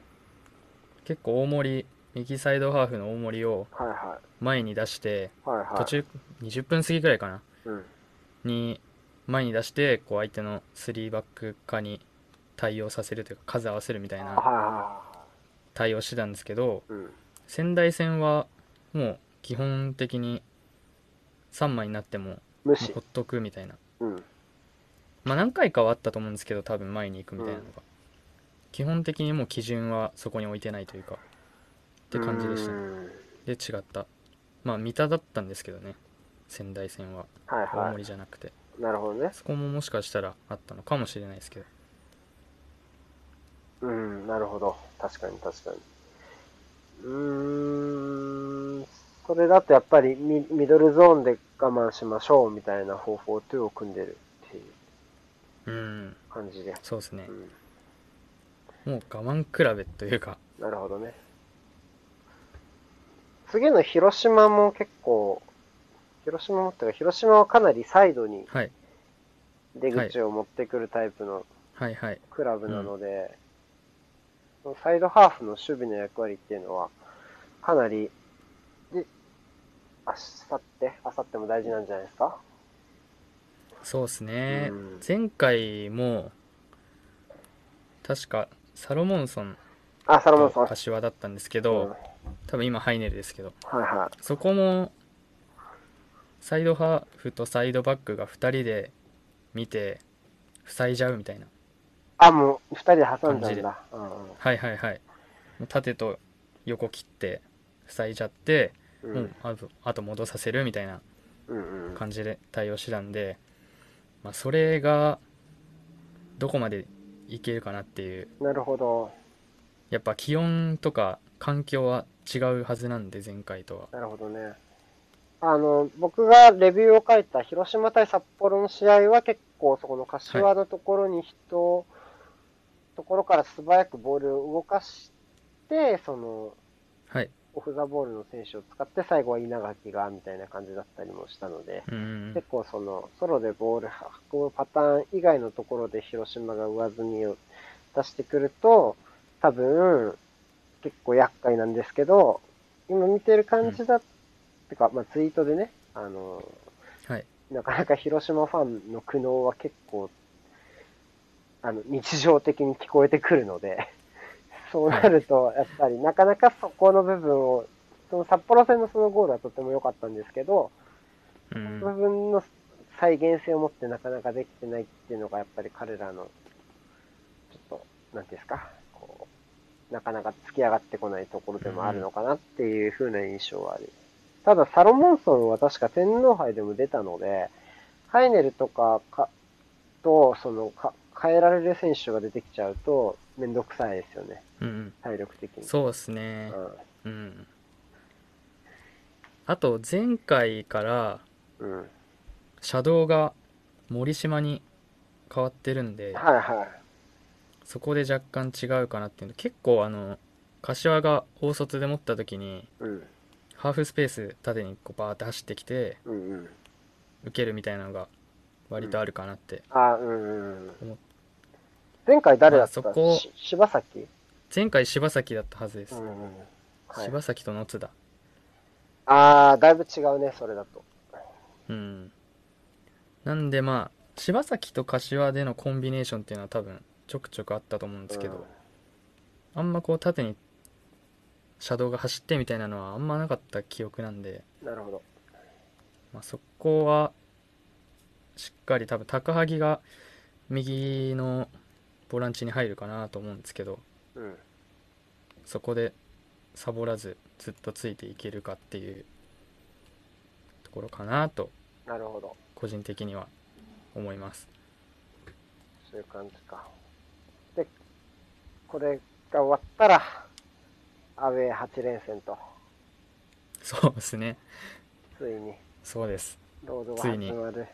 結構大盛り右サイドハーフの大盛りを前に出してい。はいはい。途中20分過ぎぐらいかなうん。に前に出してこう相手の3バック化に対応させるというか数合わせるみたいな対応してたんですけど。仙台戦はもう基本的に3枚になってもほ。っとくみたいな。うん。まあ何回かはあったと思うんですけど多分前に行くみたいなのが、基本的にもう基準はそこに置いてないというかって感じでしたね。うん。で違った。まあ三田だったんですけどね。仙台戦は。はいは大森じゃなくて。い。なるほどね。そこももしかしたらあったのかもしれないですけどうん、なるほど。確かに確かに。うーん、それだとやっぱりミミドルゾーンで我慢しましょうみたいな方法2を組んでるっていううん感じで。そうですねうん、もう我慢比べというかなるほどね。次の広島も結構、広島もって広島はかなりサイドにはい。出口を持ってくるタイプのはい。はい。クラブなので、そのサイドハーフの守備の役割っていうのは、かなり、で、あさって、あさっても大事なんじゃないですか？そうですね、うん。前回も確かサロモンソンあ、サロモンさん。と柏だったんですけど、多分今ハイネルですけど。はいはい。そこもサイドハーフとサイドバックが2人で見て塞いじゃうみたいなあ、もう、二人で挟んじでんだ。うんうんはいはいはい縦と横切って塞いじゃって、うんもうあとあと戻させるみたいな。感じで対応してたんで、まあ、それがどこまでいけるかなっていうなるほど。やっぱ気温とか環境は違うはずなんで前回とはなるほどね。あの、僕がレビューを書いた広島対札幌の試合は結構そこの柏のところに人を、ところから素早くボールを動かして、その、はい。オフザボールの選手を使って最後は稲垣がみたいな感じだったりもしたので、うん結構そのソロでボール運ぶパターン以外のところで広島が上積みを出してくると、多分結構厄介なんですけど、今見てる感じだ、ってか、まあ、ツイートでね、あの、はい。なかなか広島ファンの苦悩は結構、あの、日常的に聞こえてくるので、そうなると、やっぱりなかなかそこの部分を、その札幌戦のそのゴールはとても良かったんですけど、うん。部分の再現性を持ってなかなかできてないっていうのがやっぱり彼らの、ちょっと、なんていうんですか、こう、なかなか突き上がってこないところでもあるのかなっていう風な印象はある。ただ、サロモンソンは確か天皇杯でも出たので、ハイネルとかかと、そのか、変えられる選手が出てきちゃうと、めんどくさいですよね、うんうん体力的に。そうですねうんうんあと前回からうん。車道が森島に変わってるんではいはい。そこで若干違うかなっていうの結構あの柏が大卒で持った時にうん。ハーフスペース縦にこうバーって走ってきてうんうん。受けるみたいなのが割とあるかなって、あ、うんうん。前回誰だった、まあそこし柴崎？前回柴崎だったはずです、うんうん。はい、柴崎と野津田。あー、だいぶ違うね、それだと。うん。なんでまあ柴崎と柏でのコンビネーションっていうのは多分ちょくちょくあったと思うんですけど、あんまこう縦に車道が走ってみたいなのはあんまなかった記憶なんで、うんなるほど。まあ、そこはしっかり多分高萩が右のボランチに入るかなと思うんですけどうん。そこでサボらずずっとついていけるかっていうところかなとなるほど。個人的には思いますそういう感じか。で、これが終わったら、アウェー8連戦と、そうですねついに、そうですロードがついに始まる。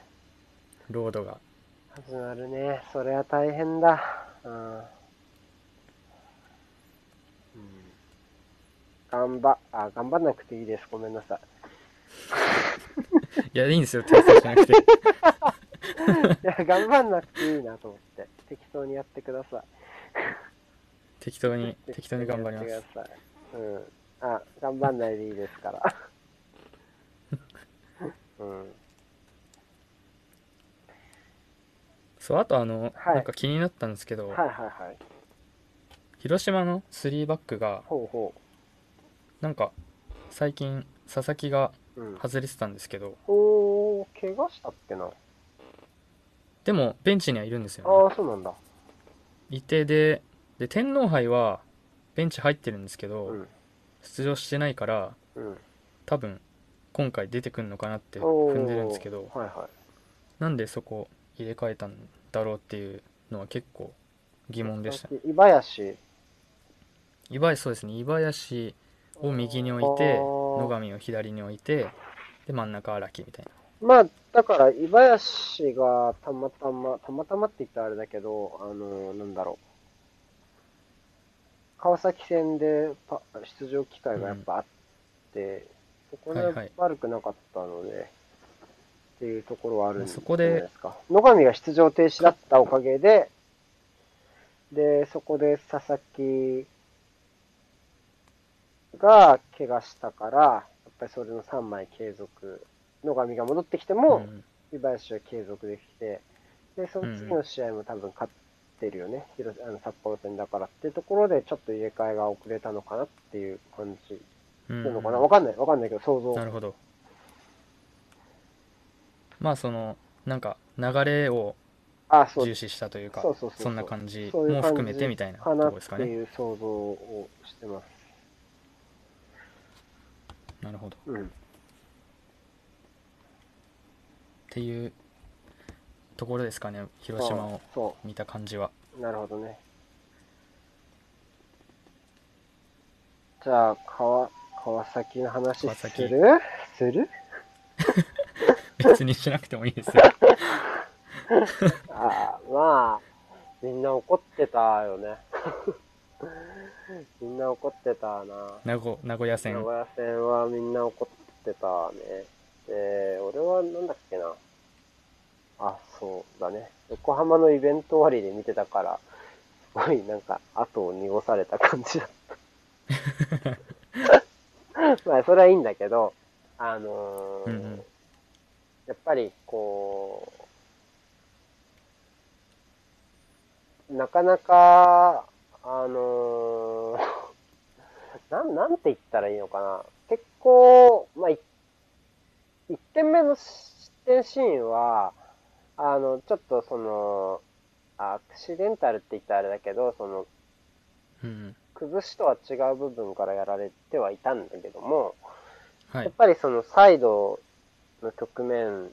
ロードが始まるね。それは大変だ。うん。うん、頑張、あ、頑張んなくていいです。ごめんなさい。いやいいんですよ訂正しなくて いや、頑張んなくていいなと思って。適当にやってください。適当に適当に頑張ります。うん。あ、頑張んないでいいですから。うん。そうあとあの、はいなんか気になったんですけど、はいはいはい。広島の3バックがほうほなんか最近佐々木がう。うん。外れてたんですけどおー、怪我したっけな。でもベンチにはいるんですあよねあ、そうなんだ。一定でで天皇杯はベンチ入ってるんですけど、うん。出場してないからうん。多分今回出てくるのかなって踏んでるんですけどはいはい。なんでそこ入れ替えたんだろうっていうのは結構疑問でした伊林？伊林そうですね伊林を右に置いてあー野上を左に置いてで真ん中荒木みたいなまあ、だから、伊林がたまたま、たまたまって言ったらあれだけど、あの、なんだろう。川崎戦でパ出場機会がやっぱあって、そこで悪くなかったので、っていうところはあるんじゃないですか。野上が出場停止だったおかげで、で、そこで佐々木が怪我したから、やっぱりそれの3枚継続、野上が戻ってきても、うん。伊林は継続できて、で、その次の試合も多分勝ってるよね。広あの札幌戦だからっていうところで、ちょっと入れ替えが遅れたのかなっていう感じうんなのかな？わかんない。わかんないけど、想像。なるほどまあそのなんか流れを重視したというかそんな感じも含めてみたいなところですかねていう想像をしてます。なるほどっうん。ていうところですかね広島をそ見た感じはう。なるほどね。じゃあ、川、川崎の話する？する？別にしなくてもいいですよ ああ、まあ、みんな怒ってたよね。みんな怒ってたな。名古名古屋戦名古屋戦はみんな怒ってたね。で、俺はなんだっけな。あ、そうだね。横浜のイベント終わりで見てたから、すごいなんか後を濁された感じだった。まあ、それはいいんだけど、あのーうんうんやっぱりこう、なかなか、あのー なん、なんて言ったらいいのかな。結構、まあ、い1点目の失点シーンは、あの、ちょっとその、アクシデンタルって言ったらあれだけど、その、うん崩しとは違う部分からやられてはいたんだけども、はい。やっぱりそのサイドの局面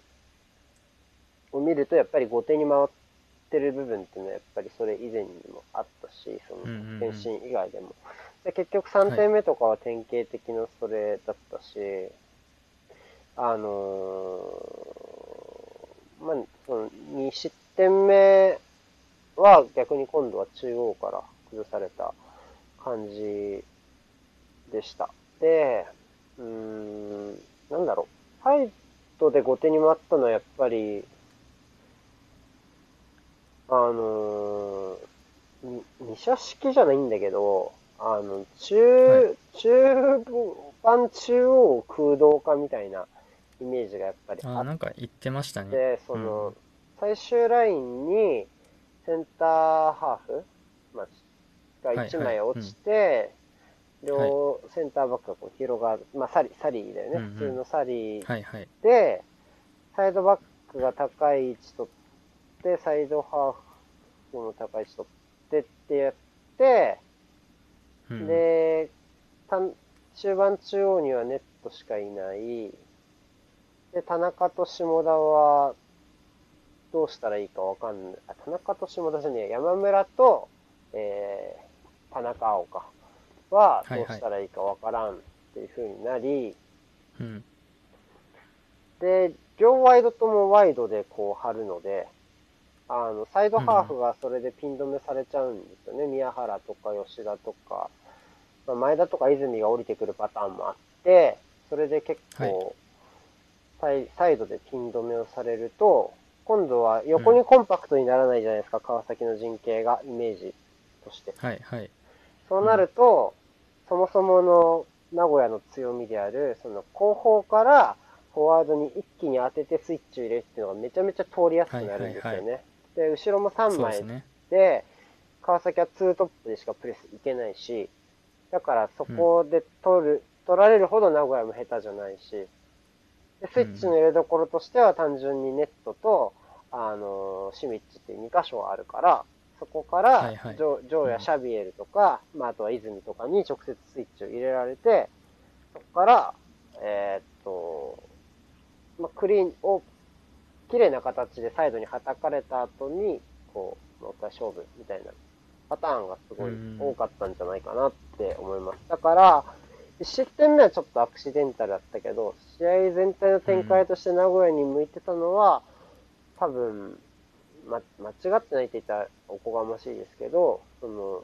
を見ると、やっぱり後手に回ってる部分っていうのは、やっぱりそれ以前にもあったし、そのうんうんうん。点心以外でも。で結局3点目とかは典型的なそれだったし、あのーまあ、その2失点目は逆に今度は中央から崩された感じでした。で、うーん、なんだろう。サイドで後手に回ったのはやっぱり、あのー、に二射式じゃないんだけど、あの、中、は中盤中央空洞化みたいなイメージがやっぱりあっあーなんか言ってましたね。て、その、うん。最終ラインにセンターハーフ、まあ、が1枚落ちて、両センターバックがこう広がる、まあ、サリサリーだよね、うんうん。普通のサリーはいはい。で、サイドバックが高い位置取って、サイドハーフも高い位置取ってってやって、うん。で、た中盤中央にはネットしかいない。で、田中と下田は、どうしたらいいかわかんない。あ、田中と下田じゃねえや、山村と、えー、田中碧か。は、はいはいどうしたらいいかわからんっていう風になり、うんで、両ワイドともワイドでこう張るので、あの、サイドハーフがそれでピン止めされちゃうんですよね。宮原とか吉田とか、まあ、前田とか泉が降りてくるパターンもあって、それで結構、サイドでピン止めをされると、今度は横にコンパクトにならないじゃないですか、川崎の陣形が、イメージとして。はいはいそうなると、そもそもの名古屋の強みである、その後方からフォワードに一気に当ててスイッチを入れるっていうのがめちゃめちゃ通りやすくなるんですよね。はいはいで、後ろも3枚ですねで、川崎は2トップでしかプレスいけないし、だからそこで取る、取られるほど名古屋も下手じゃないし、でスイッチの入れどころとしては単純にネットと、あのシミッチっていう2箇所あるから、そこから、はいはい。ジョジョーやシャビエルとか、まあ、あとは泉とかに直接スイッチを入れられて、そこから、えーっと、まあ、クリーンを、綺麗な形でサイドに叩かれた後に、こう、もう一回勝負みたいなパターンがすごいうん。多かったんじゃないかなって思います。だから、1失点目はちょっとアクシデンタルだったけど、試合全体の展開として名古屋に向いてたのは、多分、ま、間違ってないって言ったらおこがましいですけど、その、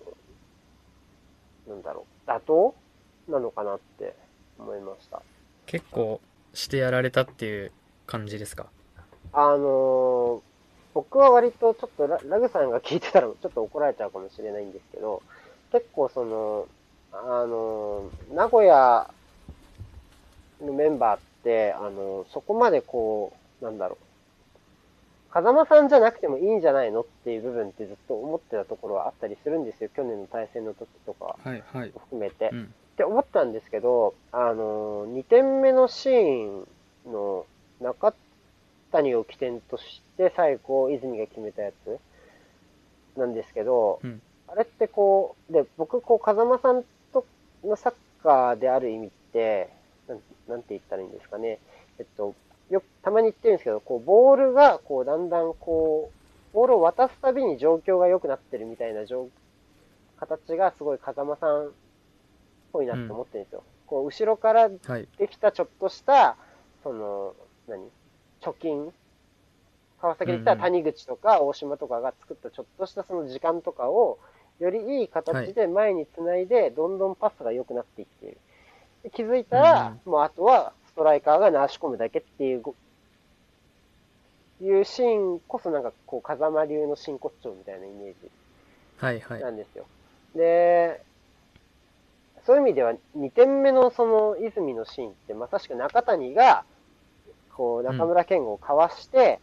なんだろう、妥当なのかなって思いました。結構してやられたっていう感じですか？あのー僕は割とちょっとララグさんが聞いてたらちょっと怒られちゃうかもしれないんですけど、結構その、あのー名古屋のメンバーって、あのーそこまでこう、なんだろう、風間さんじゃなくてもいいんじゃないのっていう部分ってずっと思ってたところはあったりするんですよ。去年の対戦の時とかはいはい含めて。うんって思ったんですけど、あのー、2点目のシーンの中谷を起点として最後、泉が決めたやつなんですけど、うんあれってこう、で、僕、こう、風間さんとのサッカーである意味って、なんなんて言ったらいいんですかね。えっと、よく、たまに言ってるんですけど、こう、ボールが、こう、だんだん、こう、ボールを渡すたびに状況が良くなってるみたいな状形がすごい風間さんっぽいなって思ってるんですよ。こう、後ろからはい。できたちょっとした、その、何？貯金？川崎で言ったら谷口とか大島とかが作ったちょっとしたその時間とかを、よりいい形で前につないで、どんどんパスが良くなっていっている。で気づいたら、もうあとはストライカーが流し込むだけっていうご、いうシーンこそなんかこう、風間流の真骨頂みたいなイメージはいはいなんですよ。で、そういう意味では2点目のその泉のシーンってまさしく中谷が、こう中村健吾をかわして、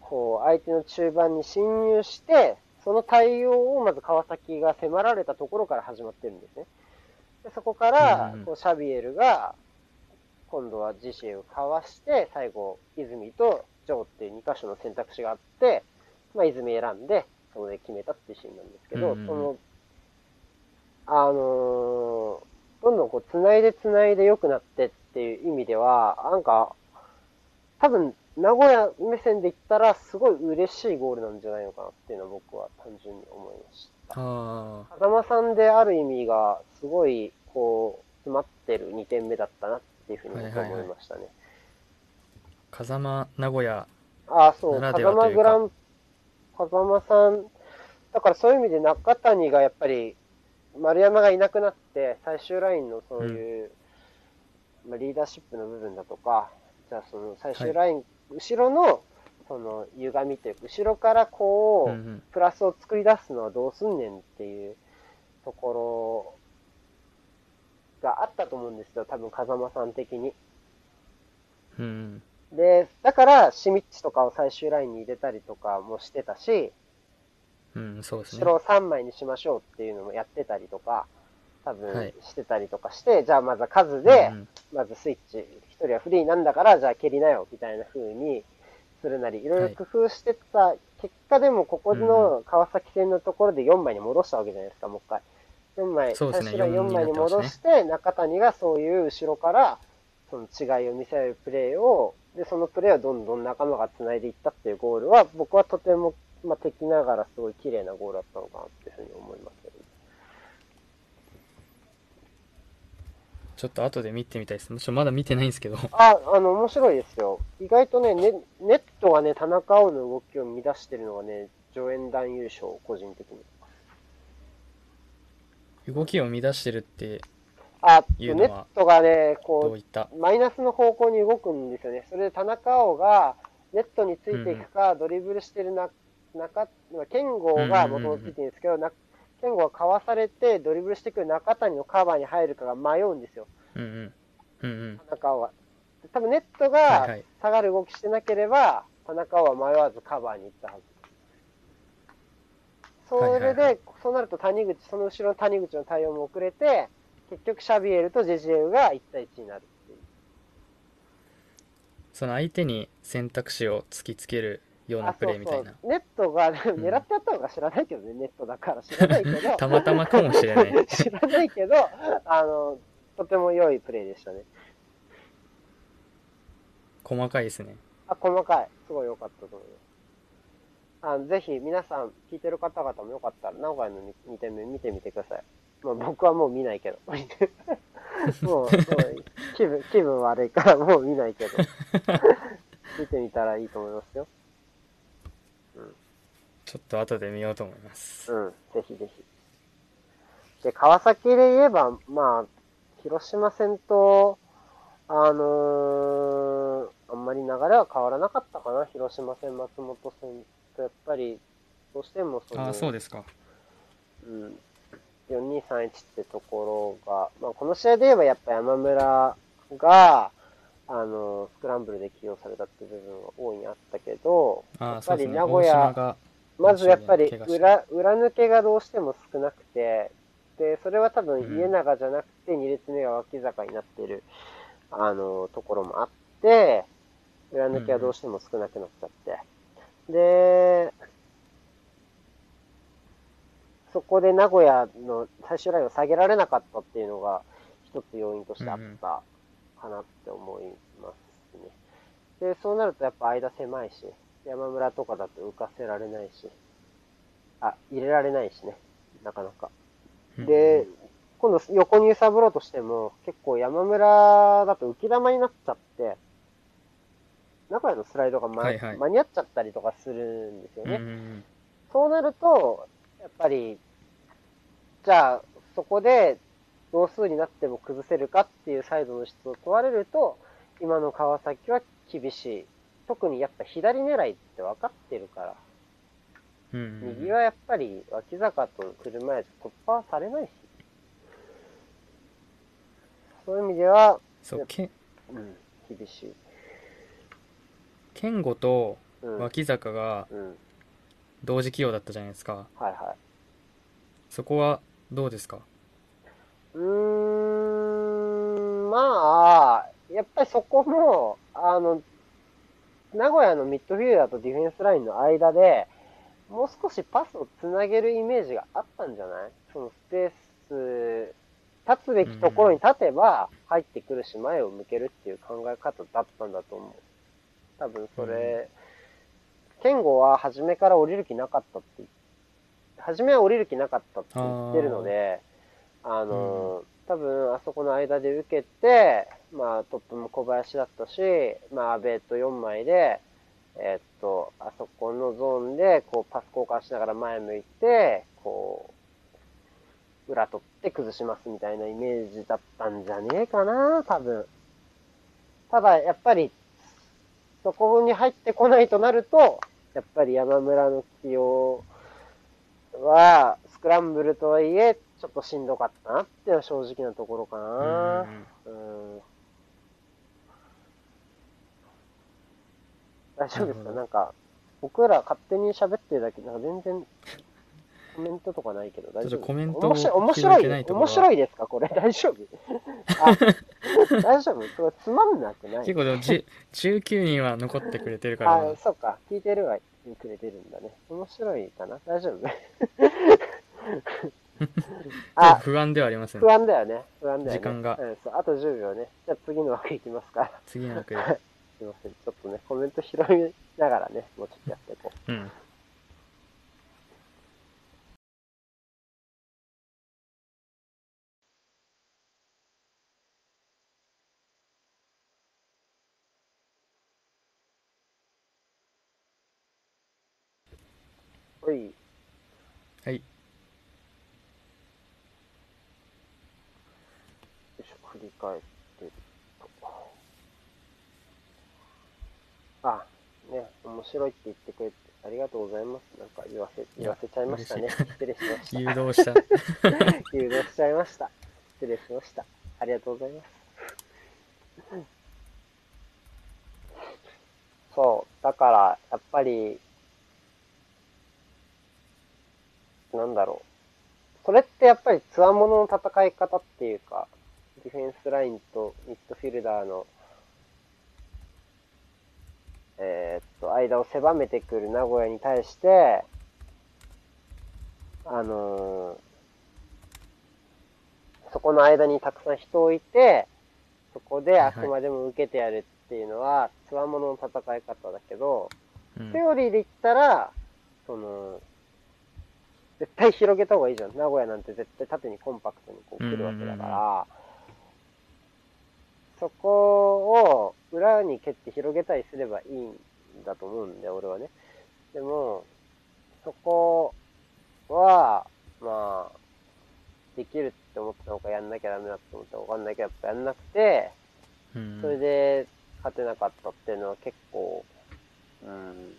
こう相手の中盤に侵入して、その対応をまず川崎が迫られたところから始まってるんですね。でそこからこうシャビエルが、今度は自身をかわして、最後、泉とジョーっていう2箇所の選択肢があって、まあ、泉選んで、そこで決めたっていうシーンなんですけど、うんその、あのーどんどんこう、繋いで繋いで良くなってっていう意味では、なんか、多分、名古屋目線で言ったら、すごい嬉しいゴールなんじゃないのかなっていうのは僕は単純に思いました。あ風間さんである意味が、すごい、こう、詰まってる2点目だったなっていうふうに思いましたね。ー風間名古屋ああ、そう、風間グラン、風間さん、だからそういう意味で中谷がやっぱり、丸山がいなくなって、最終ラインのそういう、まあ、リーダーシップの部分だとか、じゃあその最終ライン、後ろの、その歪みというか、後ろからこう、プラスを作り出すのはどうすんねんっていうところがあったと思うんですよ、多分風間さん的に。うんで、だから、シミッチとかを最終ラインに入れたりとかもしてたし、うんそうですね。後ろを3枚にしましょうっていうのもやってたりとか、多は分い。してたりとかして、じゃあまずは数でうん、まずスイッチ、1人はフリーなんだから、じゃあ蹴りなよ、みたいな風にするなり、い。ろいろ工夫してた結果でも、ここの川崎戦のところで4枚に戻したわけじゃないですか、もう一回。4枚、最終ライン4枚に4になってますね。戻して、中谷がそういう後ろから、その違いを見せられるプレーを、で、そのプレーをどんどん仲間が繋いでいったっていうゴールは、僕はとても、まあ、敵ながらすごい綺麗なゴールだったのかなっていうふうに思います。けど。ちょっと後で見てみたいです。もちろんまだ見てないんですけど。あ、あの、面白いですよ。意外とね、ネネットがね、田中碧の動きを乱してるのがね、助演団優勝、個人的に。動きを乱してるってあ、ネットがね、どこういった？う、マイナスの方向に動くんですよね。それで田中碧が、ネットについていくか、ドリブルしてるな、中、剣豪がもともとついてるんですけど、な剣豪がかわされて、ドリブルしてくる中谷のカバーに入るかが迷うんですよ。うんうん。うんうん。田中碧は。多分ネットはいがはい。下がる動きしてなければ、田中碧は迷わずカバーに行ったはず。それで、はいはいはいそうなると谷口、その後ろの谷口の対応も遅れて、結局シャビエルとジェジエウが1対1になるっていう。その相手に選択肢を突きつけるようなプレーみたいなあ。そうそうネットが狙ってやったのか知らないけどね、ネットだから知らないけど。たまたまかもしれない。知らないけど、あの、とても良いプレーでしたね。細かいですね。あ、細かい。すごい良かったと思います。あのぜひ皆さん、聞いてる方々もよかったら、名古屋の2点目見てみてください。まあ僕はもう見ないけど。もう、もう気分、気分悪いからもう見ないけど。見てみたらいいと思いますよ。ちょっと後で見ようと思います。うん、ぜひぜひ。で、川崎で言えば、まあ、広島戦と、あのーあんまり流れは変わらなかったかな。広島戦、松本戦と、やっぱり、どうしてもその、ああ、そうですか。うん、4231ってところが、まあ、この試合で言えばやっぱ山村が、あの、スクランブルで起用されたって部分は大いにあったけど、やっぱり。名古屋大島が、まずやっぱり裏裏抜けがどうしても少なくて、で、それは多分うん家長じゃなくて2列目が脇坂になってる、あの、ところもあって、裏抜けはどうしても少なくなっちゃって。で、そこで名古屋の最終ラインを下げられなかったっていうのが一つ要因としてあったかなって思いますね。で、そうなるとやっぱ間狭いし、山村とかだと浮かせられないし、あ、入れられないしね、なかなか。うんで、今度横に揺さぶろうとしても、結構山村だと浮き玉になっちゃって、名古屋のスライドが、まはいはい間に合っちゃったりとかするんですよね。うんうんそうなると、やっぱり、じゃあ、そこで同数になっても崩せるかっていうサイドの質を問われると、今の川崎は厳しい。特にやっぱ左狙いって分かってるから、うんうん右はやっぱり脇坂と車屋じゃ突破はされないし。そういう意味では、そう、けうん、厳しい。健吾とうん。脇坂がうん。同時起用だったじゃないですか。はいはい。そこはどうですか？うーん、まあ、やっぱりそこも、あの、名古屋のミッドフィルダーとディフェンスラインの間で、もう少しパスをつなげるイメージがあったんじゃない？そのスペース、立つべきところに立てば入ってくるし前を向けるっていう考え方だったんだと思う。多分それ、健吾は初めから降りる気なかったって初めは降りる気なかったって言ってるので、あの、多分あそこの間で受けて、まあトップも小林だったし、まあ阿部と4枚で、えーっと、あそこのゾーンで、こうパス交換しながら前向いて、こう、裏取って崩しますみたいなイメージだったんじゃねえかな、多分。ただ、やっぱり、そこに入ってこないとなると、やっぱり山村の起用は、スクランブルとはいえ、ちょっとしんどかったなっていうのは正直なところかうんな。うん。大丈夫ですか？なんか、僕ら勝手に喋ってるだけ、なんか全然、コメントとかないけど大丈夫コメントを面白い、面拾白い面白いですか？これ大丈夫？あ、大丈夫？これつまんなくない？結構でもじ19人は残ってくれてるからあ、そうか。聞いてるはくれてるんだね。面白いかな？大丈夫？あと、不安ではありますね不安だよね。不安だよね。時間がうん、そう。あと10秒ね。じゃあ次の枠いきますから。次の枠 みません。ちょっとね、コメント拾いながらね、もうちょっとやっていこう。うん。はい。はい。よいしょ、振り返って。ね、面白いって言ってくれてありがとうございます。なんか言わせ、言わせちゃいましたね。嬉失礼しました。誘導した 誘導しちゃいました。失礼しました。ありがとうございます。そう、だから、やっぱり、なんだろう。それってやっぱりつわものの戦い方っていうか、ディフェンスラインとミッドフィルダーの、えーっと、間を狭めてくる名古屋に対して、あのーそこの間にたくさん人を置いて、そこであくまでも受けてやるっていうのは、つわものの戦い方だけど、うん。セオリーで言ったら、その、絶対広げた方がいいじゃん。名古屋なんて絶対縦にコンパクトにこう来るわけだから、そこを裏に蹴って広げたりすればいいんだと思うんだよ、俺はね。でも、そこは、まあ、できるって思ったのかやんなきゃダメだって思ったのかわかんないけど、やっぱやんなくて、うんそれで勝てなかったっていうのは結構、うん。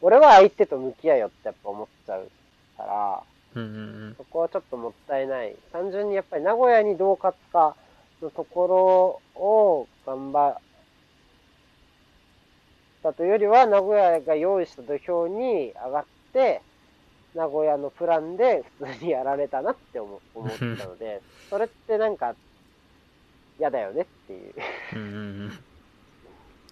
俺は相手と向き合いよってやっぱ思っちゃうから、うんうんそこはちょっともったいない。単純にやっぱり名古屋にどう勝つかのところを頑張ったというよりは、名古屋が用意した土俵に上がって、名古屋のプランで普通にやられたなって思思ったので、それってなんか嫌だよねっていう。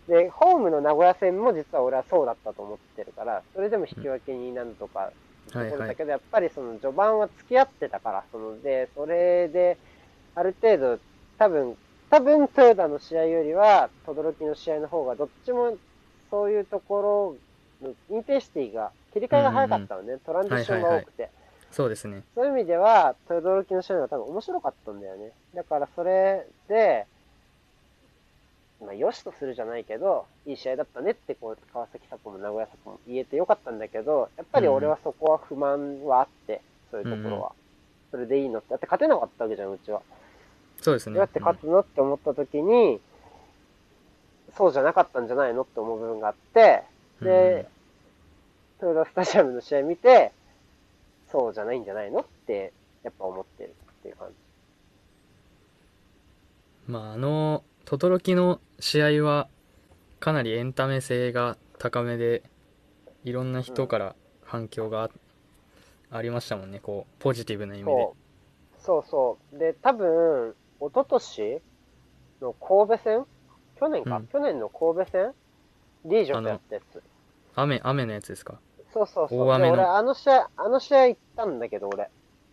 で、ホームの名古屋戦も実は俺はそうだったと思ってるから、それでも引き分けになるとか、ところだけど、やっぱりその序盤は付き合ってたから、そので、それで、ある程度、多分、多分、豊田の試合よりは、轟の試合の方が、どっちも、そういうところのインテンシティが、切り替えが早かったのね、トランジションが多くて。そうですねそういう意味では、轟の試合の方が多分面白かったんだよね。だからそれで、まあ、よしとするじゃないけど、いい試合だったねって、こう、川崎サポも名古屋サポも言えてよかったんだけど、やっぱり俺はそこは不満はあって、そういうところは。それでいいのって。だって勝てなかったわけじゃん、うちは。そうですねどうやって勝つのって思った時に、そうじゃなかったんじゃないのって思う部分があって、で、豊田スタジアムの試合見て、そうじゃないんじゃないのって、やっぱ思ってるっていう感じ。まああの轟の試合はかなりエンタメ性が高めでいろんな人から反響があ,、ありましたもんねこうポジティブな意味でそう。そうそう。で、多分、一昨年の神戸戦？去年か、うん去年の神戸戦？リージョンとやったやつ。雨雨のやつですか？そうそうそう。大雨ので俺、あの試合、あの試合行ったんだけど、俺。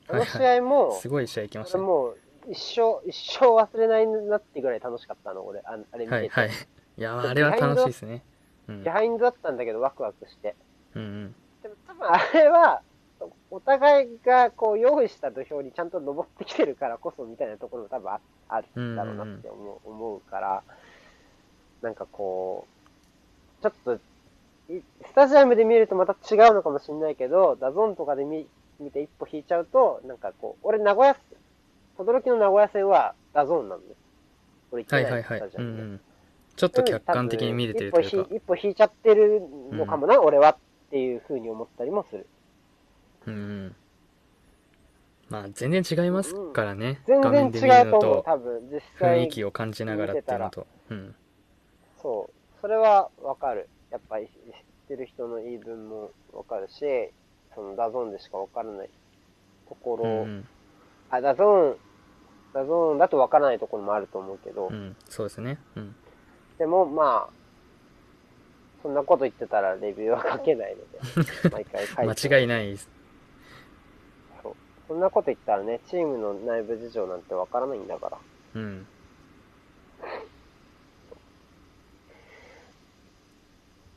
あの試合も、すごい試合行きましたね俺もう、一生、一生忘れないなってぐらい楽しかったの、俺。ああれ見てて。はいはいいやあれは楽しいですねうんビハインドだったんだけど、ワクワクして。うんうんでも多分あれは、お互いがこう用意した土俵にちゃんと登ってきてるからこそみたいなところも多分ああるんだろうなって思う,、思うから、なんかこう、ちょっと、いスタジアムで見るとまた違うのかもしれないけど、 DAZN とかで見見て一歩引いちゃうと、なんかこう、俺名古屋、轟の名古屋戦は DAZN なんで。俺行ってないはいはいはい。スタジアムで。うんうん。ちょっと客観的に見れてるというか。一歩引一歩引いちゃってるのかもな、俺はっていうふうに思ったりもする。うんうん。まあ全然違いますからね。全画面で見然違うと思う、るのと。多分、実雰際囲。気を感じながらっていうのと。うん。そう。それはわかる。やっぱり知ってる人の言い分もわかるし、その DAZN でしかわからないところ、うんうん。あ、 DAZN、DAZN だとわからないところもあると思うけど、うん。そうですね。うん。でもまあ、そんなこと言ってたらレビューは書けないので、毎回書いて。間違いないですそんなこと言ったらね、チームの内部事情なんてわからないんだから。うん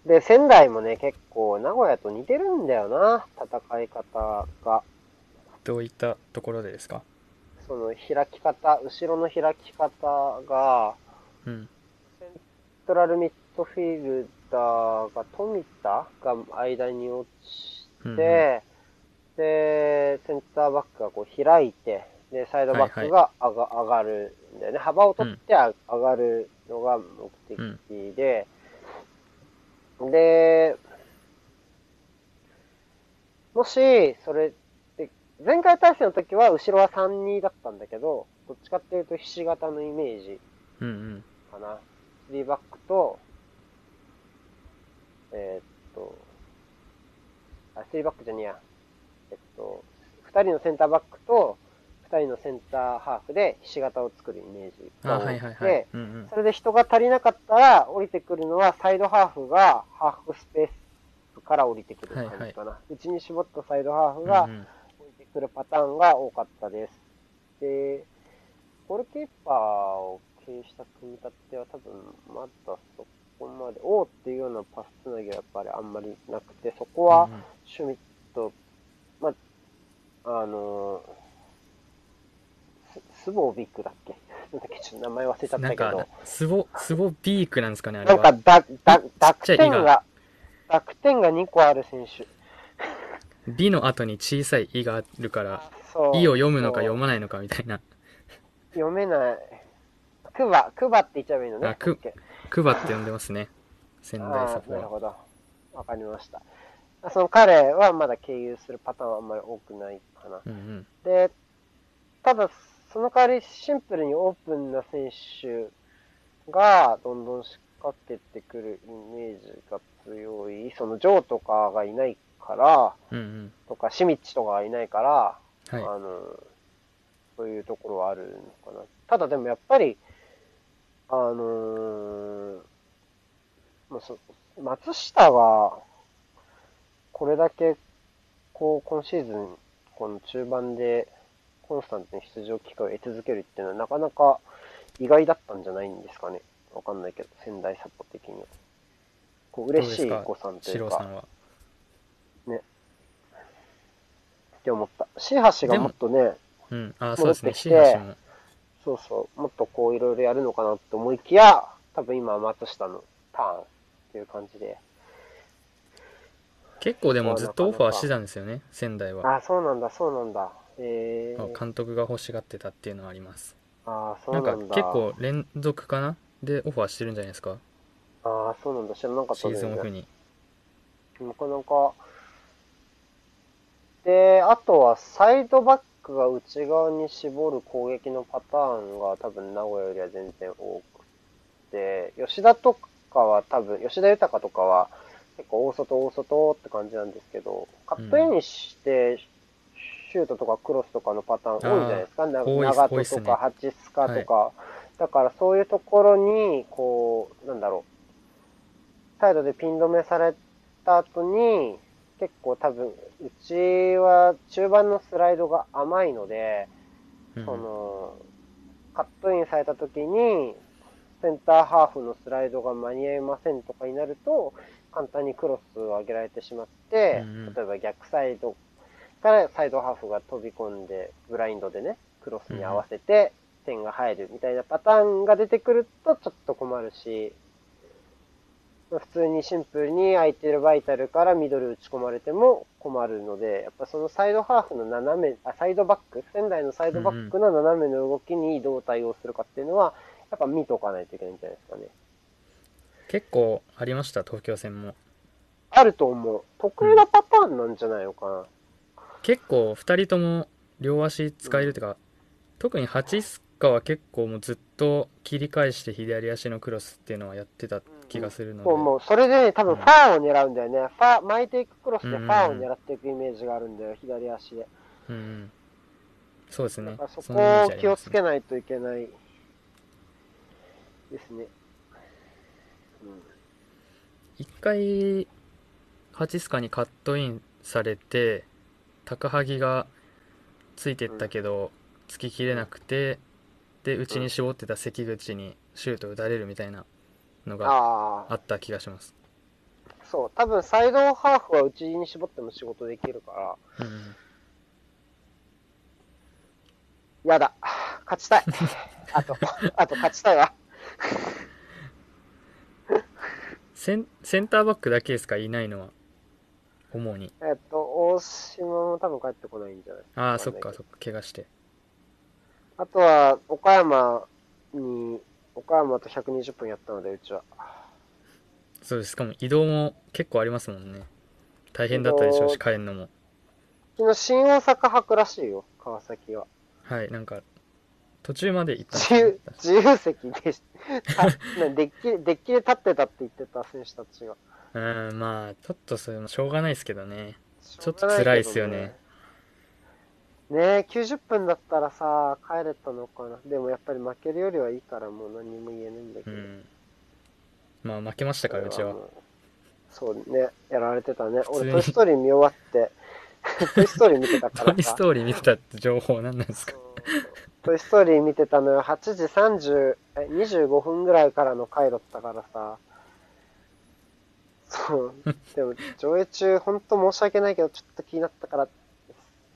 で、仙台もね、結構名古屋と似てるんだよな、戦い方が。どういったところでですか？その開き方、後ろの開き方が、うんセントラルミッドフィール田が、富田が間に落ちうんうんて、で、センターバックがこう開いて、で、サイドバックが上が,、上がるんだよね。幅を取ってあ上がるのが目的で、で、もし、それで、前回対戦の時は後ろは3-2だったんだけど、どっちかっていうとひし形のイメージうんうんかな。3バックと、えーっと、あ、3バックじゃねえや。と、2人のセンターバックと、2人のセンターハーフでひし形を作るイメージあが多くて、それで人が足りなかったら、降りてくるのはサイドハーフがハーフスペースから降りてくる感じかな。内に絞ったサイドハーフが降りてくるパターンが多かったです。で、ゴールキーパーを経由した組み立ては多分まだそこまで、おーっていうようなパスつなぎはやっぱりあんまりなくて、そこはシュミット、まあ、あのススボービックだっけ？なんだっけ？ちょっと名前忘れちゃったなんけどか、スボスボビークなんですかねあれなんかはだ、だ、濁点が濁点が2個ある選手。美の後に小さい「い」があるからそう。「い」を読むのか読まないのかみたいな読めない。クバ、クバって言っちゃえばいいのね。あククバって呼んでますね仙台サあポはーなるほど。わかりました。その彼はまだ経由するパターンはあんまり多くないかな。うんうんで、ただ、その代わりシンプルにオープンな選手がどんどん仕掛けてくるイメージが強い。そのジョーとかがいないから、うんうんとかシミッチとかがいないから、あはいの、そういうところはあるのかな。ただでもやっぱり、あのーまあ、そ松下が、これだけ、こう、今シーズン、この中盤で、コンスタントに出場機会を得続けるっていうのは、なかなか意外だったんじゃないんですかね。わかんないけど、仙台サポ的には。こう嬉しい誤算というか、四郎さんはって思った。シーハシがもっとね、う戻ってきてそうそう、もっとこういろいろやるのかなって思いきや、多分今は松下のターンっていう感じで。結構でもずっとオファーしてたんですよね仙台はああ、そうなんだ、そうなんだ。えー、監督が欲しがってたっていうのはありますああ、そうななんんだ。か結構連続かな？でオファーしてるんじゃないですか？ああ、そうなんだ、知らなかったシーズンオフね。になかなか。で、あとはサイドバックが内側に絞る攻撃のパターンが多分名古屋よりは全然多くて、吉田とかは多分、吉田豊とかは結構大外大外って感じなんですけど、カットインにして、シュートとかクロスとかのパターン多いじゃないですか。長多いっすね戸とかハチスカとか。だからそういうところに、こう、なんだろう。サイドでピン止めされた後に、結構多分、うちは中盤のスライドが甘いので、うんその、カットインされた時に、センターハーフのスライドが間に合いませんとかになると、簡単にクロスを上げられてしまって、うんうん例えば逆サイドからサイドハーフが飛び込んで、ブラインドでね、クロスに合わせて点が入るみたいなパターンが出てくるとちょっと困るし、まあ普通にシンプルに空いてるバイタルからミドル打ち込まれても困るので、やっぱそのサイドハーフの斜め、あ、サイドバック、仙台のサイドバックの斜めの動きにどう対応するかっていうのは、やっぱ見とかないといけないんじゃないですかね。結構ありました？東京戦もあると思う。得意なパターンなんじゃないのかな。結構2人とも両足使えるというか、特にハチスカは結構もうずっと切り返して左足のクロスっていうのはやってた気がするので、そう、もう、それでね、多分ファーを狙うんだよね。ファー、巻いていくクロスでファーを狙っていくイメージがあるんだよ、左足で。うんうん、そうですねそこを気をつけないといけないですね。うん一回ハチスカにカットインされて高萩がついてったけど、つききれなくてで内に絞ってた関口にシュート打たれるみたいなのがあった気がします、そう。多分、サイドハーフは内に絞っても仕事できるから、うんうん、やだ。勝ちたい。あと、あと勝ちたいわ。センセンターバックだけですかいないのは主に。えっと、大島も多分帰ってこないんじゃない？ああそっかそっか怪我して。あとは、岡山に、岡山と120分やったので、うちは。そうです。しかも移動も結構ありますもんね。大変だったでしょうし帰るのも。昨日、新大阪泊らしいよ、川崎は。はいなんか途中まで行ったん 自由席でし、たッキ、デッキで立ってたって言ってた選手たちが。うんまあちょっとそれもしょうがないですけどねちょっと辛いっすよね。ねえ、90分だったらさ、帰れたのかな。でもやっぱり負けるよりはいいからもう何も言えないんだけど。うんまあ負けましたからうちはそうね、やられてたね。俺、普通にトイ・ストーリー見終わって、トイ・ストーリー見てたかトイ・ス。トーリー見てたって情報何なんですか？トイ・ストーリー見てたのよ。8時30、え、25分ぐらいからの回だったからさ。そう。でも、上映中、ほんと申し訳ないけど、ちょっと気になったから、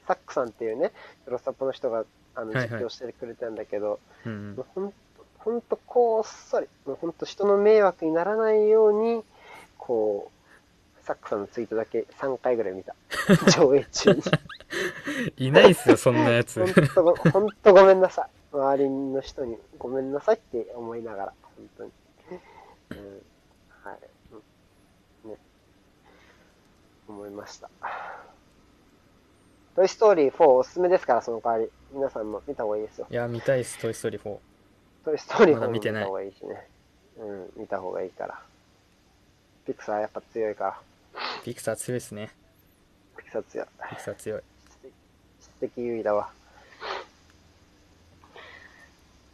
サックさんっていうね、プロサポの人が、あの、実況してくれたんだけど、うんもうほんと、ほんとこっそり、もうほんと人の迷惑にならないように、こう、サックさんのツイートだけ3回ぐらい見た。上映中に。いないっすよそんなやつほんとご、めんなさい。周りの人にごめんなさいって思いながら、本当に。うん、はい。うんね。思いました。トイ・ストーリー4おすすめですから、その代わり。皆さんも見た方がいいですよ。いや見たいっすトイ・ストーリー4トイ・ストーリー4まだも見てない見た方がいいしね。うん、見た方がいいから。ピクサーやっぱ強いから。ピクサー強いっすね。ピクサー強い。ピクサー強い。質的優位だわ。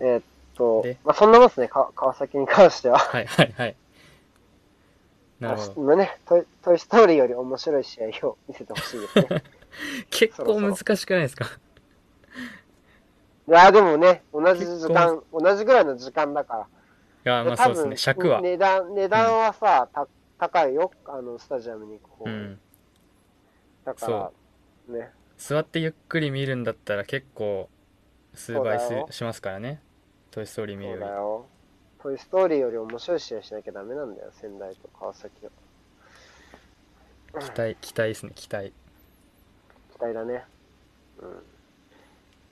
えーっとで、まあそんなもんですね、か川崎に関しては。はいはいはい。なるほど。今ねトイ、トイ・ストーリーより面白い試合を見せてほしいですね。結構難しくないですか？いや、でもね、同じ時間、同じぐらいの時間だから。いやまあそうですね。尺は。値段、値段はさ、た高いよ、あの、スタジアムに行く方がうんだから、ね。座ってゆっくり見るんだったら結構数倍しますからねトイ・ストーリー見るそうよりだよ。トイ・ストーリーより面白い試合しなきゃダメなんだよ、仙台と川崎は。期待期待ですね期待期待だね。うん。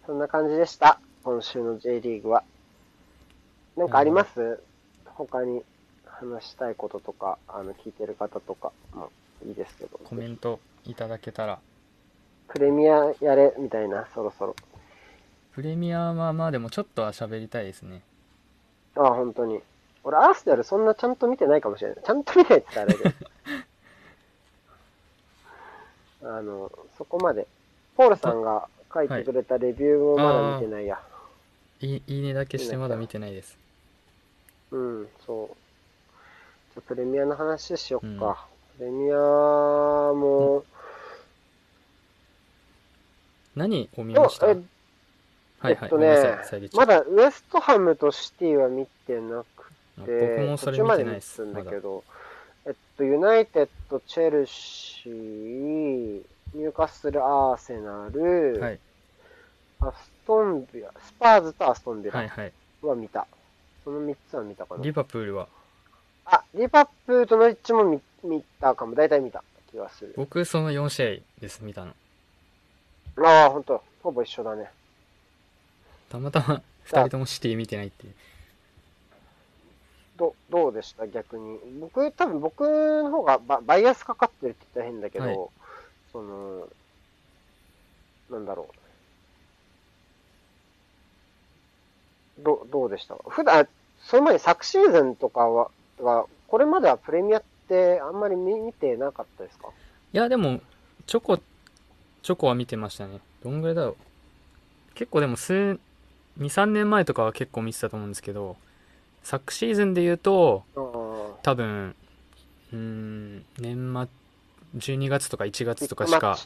そんな感じでした。今週の J リーグは。なんかあります？他に話したいこととか、あの、聞いてる方とか、もいいですけど。コメントいただけたらプレミアやれ、みたいな、そろそろ。プレミアはまあでもちょっとは喋りたいですねああ、本当に。俺、アーセナルそんなちゃんと見てないかもしれない。ちゃんと見てないって言ったらあれで。あの、そこまで。ポールさんが書いてくれたレビューもまだ見てないや。いいいいねだけしてまだ見てないですうん、そう。プレミアの話しよっうん。か。プレミアも、何を見ました？えはいはいえっとねまだウエストハムとシティは見てなく僕て、もそれ見見てないです。んだけど、えっと、ユナイテッド、チェルシー、ニューカッスル、アーセナル、はい。アストンビラ、スパーズとアストンビラはいはい。は見た。その3つは見たかな。リ。バプールは？あ、リバプールとノリッチも見見たかも。大体見た気がする。僕その4試合です見たのああ、ほんと。ほぼ一緒だね。たまたま 2人ともシティ見てないっていうどどうでした？逆に。僕、多分僕の方がババイアスかかってるって言ったら変だけど、はいその、なんだろう。どどうでした？普段、その前に昨シーズンとかは、とかこれまではプレミアってあんまり見見てなかったですか？いやでもチョコチョコは見てましたね。どんぐらいだろう。結構でも数23年前とかは結構見てたと思うんですけど昨シーズンで言うと。多分うーん年末12月とか1月とかしか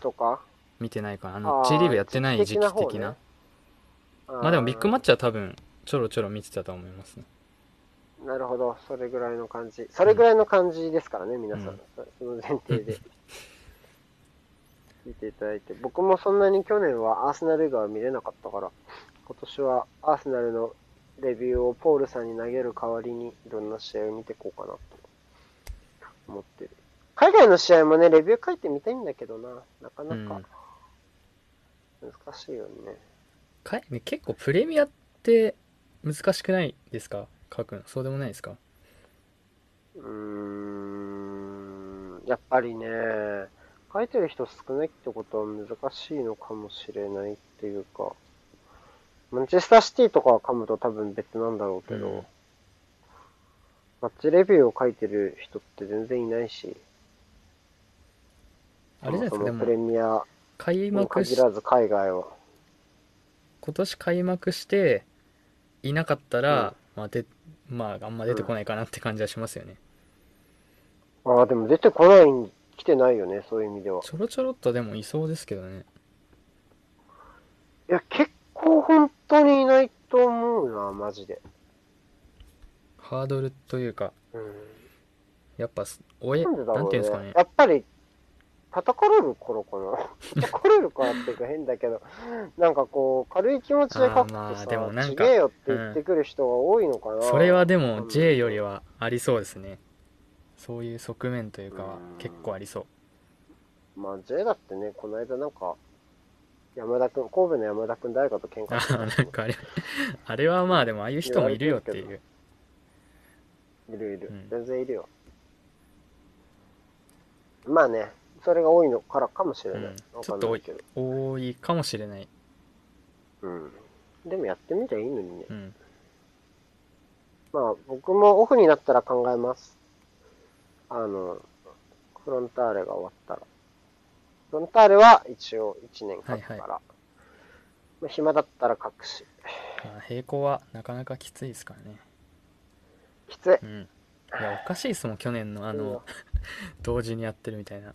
見てないかな。あの J リーグやってない時期的な。まあでもビッグマッチチは多分ちょろちょろ見てたと思いますねなるほど。それぐらいの感じ。それぐらいの感じですからね、皆さん。うんその前提で。見ていただいて。僕もそんなに去年はアーセナル以外は見れなかったから、今年はアーセナルのレビューをポールさんに投げる代わりにいろんな試合を見ていこうかなと思ってる。海外の試合もね、レビュー書いてみたいんだけどな。なかなか難しいよね。かい結構プレミアって難しくないですか？書くのそうでもないですか？うーん、やっぱりね、書いてる人少ないってことは難しいのかもしれないっていうか、マンチェスターシティとかは噛むと多分別なんだろうけど、うん。マッチレビューを書いてる人って全然いないし、あれじゃないですかプレミア開に幕し限らず海外は。今年開幕していなかったら、まあでまああんま出てこないかなって感じはしますよね、ああ、でも出てこないに来てないよね、そういう意味では。ちょろちょろっとでもいそうですけどねいや、結構本当にいないと思うな、マジで。ハードルというかうん。やっぱおえね。なんていうんですかねやっぱり、叩かれる頃かな。叩かれるからっていうか変だけど、なんかこう、軽い気持ちで書くとさ、でもなんかちげえよって言ってくる人が多いのかな。それはでうもん J よりはありそうですね。そういう側面というかはうん。結構ありそう。まあ J だってね、この間なんか、山田くん、神戸の山田くん誰かと喧嘩あした。なんかあれあれはまあでもああいう人もいるよっていう。いるいるうん。全然いるよ。まあね、それが多いのからかもしれない。うんわちょっと多い。多いかもしれないうん。でもやってみたらいいのにね。うんまあ僕もオフになったら考えます。あの、フロンターレが終わったら。フロンターレは一応1年書くから。はいまあ、暇だったら書くし。まあ並行はなかなかきついですからねきつい。うんいやおかしいですもん去年のあの 同時にやってるみたいな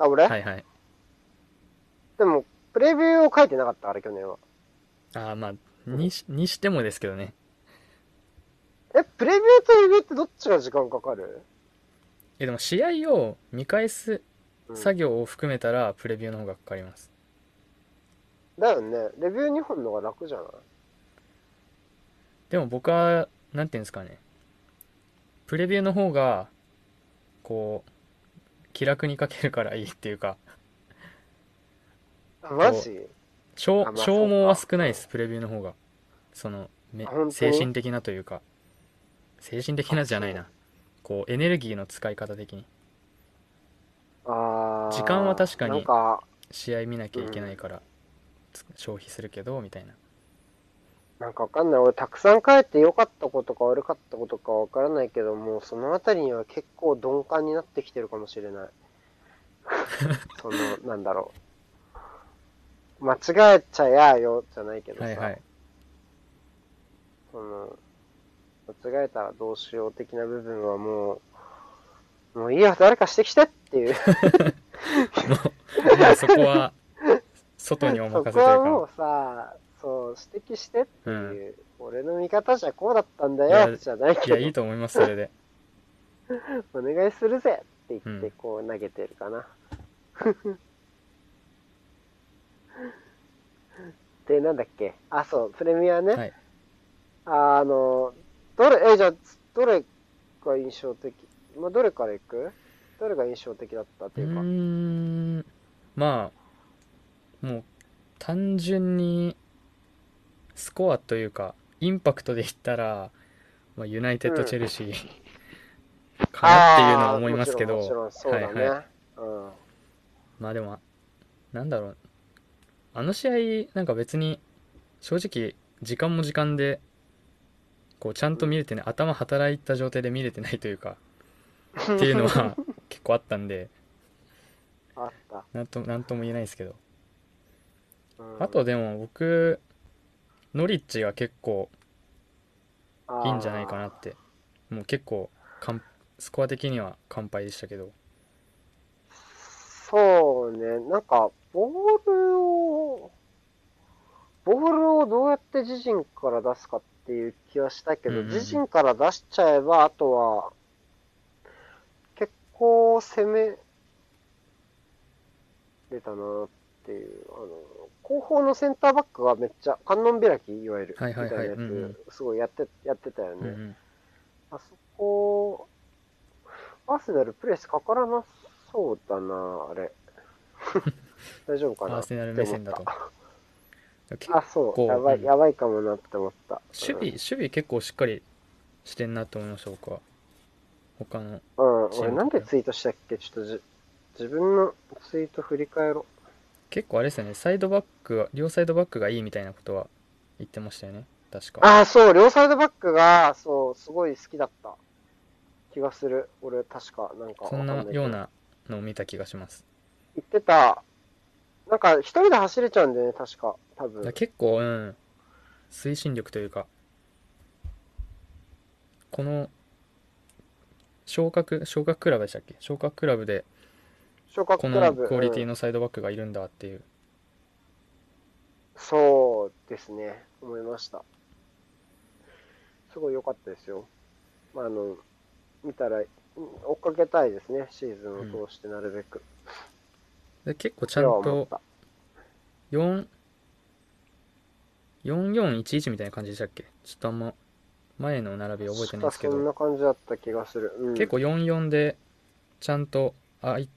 あ、俺、はいはい。でも、プレビューを書いてなかったから、去年は。ああまあにしにしてもですけどね。え、プレビューとレビューってどっちが時間かかる？えでも試合を見返すうん。作業を含めたらプレビューの方がかかります。だよね。レビュー2本の方が楽じゃない？でも僕はなんていうんですかね。プレビューの方がこう気楽に書けるからいいっていうか。あマジ？消あまあ消耗は少ないですプレビューの方が。そのめあ本当？に精神的なというか。精神的なじゃないな。こうエネルギーの使い方的に。あー時間は確かになんか、試合見なきゃいけないから、つ消費するけどみたいななんかわかんない。俺、たくさん書いて良かったことか悪かったことかわからないけども、そのあたりには結構鈍感になってきてるかもしれない。その、なんだろう。間違えちゃやよ、じゃないけどさ。はいはいその、間違えたらどうしよう的な部分はもう、もういいや、誰か指摘してっていう。もうもうそこは外におそ任せというかこはもうさ、そう、指摘してっていう、俺の見方じゃこうだったんだよ、じゃないいけど、やいいと思いますそれで。お願いするぜって言ってうん。こう投げてるかな。で、なんだっけ？あ、そう、プレミアね。はい。あの、どれ、え、じゃあ、どれが印象的？まあ、どれからいく？どれが印象的だったってういうか。ーん。まあもう単純にスコアというかインパクトで言ったら、まあ、ユナイテッド・うんチェルシーかなっていうのは思いますけど。はいはいうん。まあでもなんだろうあの試合なんか別に正直時間も時間でこうちゃんと見れてね頭働いた状態で見れてないというかっていうのは 結構あったんであ。なんとなんとも言えないですけどうんあとでも僕ノリッチが結構いいんじゃないかなって。もう結構かんスコア的には完敗でしたけど。そうね、なんか、ボールを、ボールをどうやって自陣から出すかっていう気はしたけど、うんうんうん。自陣から出しちゃえば、あとは、結構攻めれたなっていう、あの、後方のセンターバックがめっちゃ、観音開き、いわゆる、はいはいはい。みたいなやうんうん。つ、すごいやって、やってたよね。うんうん。あそこアーセナルプレスかからなそうだな、あれ。大丈夫かな？アーセナル目線だと。あ、そう、構やばい、うん。やばいかもなって思った。守備、守備結構しっかりしてんなと思いました、僕は。他の。うん、俺なんでツイートしたっけ？ちょっとじ自分のツイート振り返ろ結構あれですよね、サイドバックが、両サイドバックがいいみたいなことは言ってましたよね、確う。か。ああ、そう、両サイドバックが、そう、すごい好きだった気がする。俺、確か、なんかわそんなようなのを見た気がします。言ってた。なんか、一人で走れちゃうんだよね、確か。多分。結構、うん、推進力というか、この、昇格、昇格クラブでしたっけ？昇格クラブで、昇格こクラブ。のクオリティうんのサイドバックがいるんだっていう。そうですね、思いました。すごい良かったですよ。まあ、あの、見たら、うん追っかけたいですね、シーズンを通してなるべく。で結構ちそゃんとれは思った。4、4411みたいな感じでしたっけ？ちょっとあんま前の並び覚えてないんですけど、そんな感じだった気がする。うん、結構44でちゃんと空い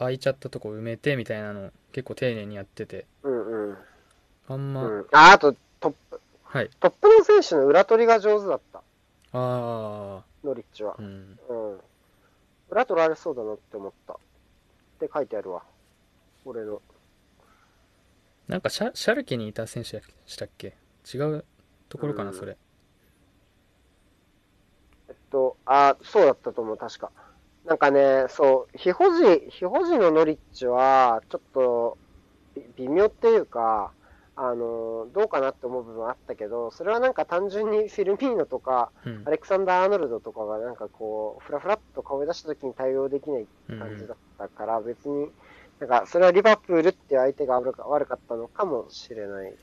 空いちゃったとこ埋めてみたいなの結構丁寧にやってて、うんうん。あんま、うん、ああとトップ、はい。トップの選手の裏取りが上手だった、あノリッチはあ、う。ん。うん。裏取られそうだなって思った。って書いてあるわ。俺の。なんかシャシャルケにいた選手でしたっけ？違うところかな、うんそれ。えっと、あ、そうだったと思う、確か。なんかね、そう、非保持、非保持のノリッチは、ちょっと、び微妙っていうか、あの、どうかなって思う部分はあったけど、それはなんか単純にフィルミーノとか、うんア。レクサンダー・アーノルドとかがなんかこう、フラフラっと顔を出した時に対応できないうん感じだったから、別に、なんか、それはリバプールっていう相手が悪か悪かったのかもしれない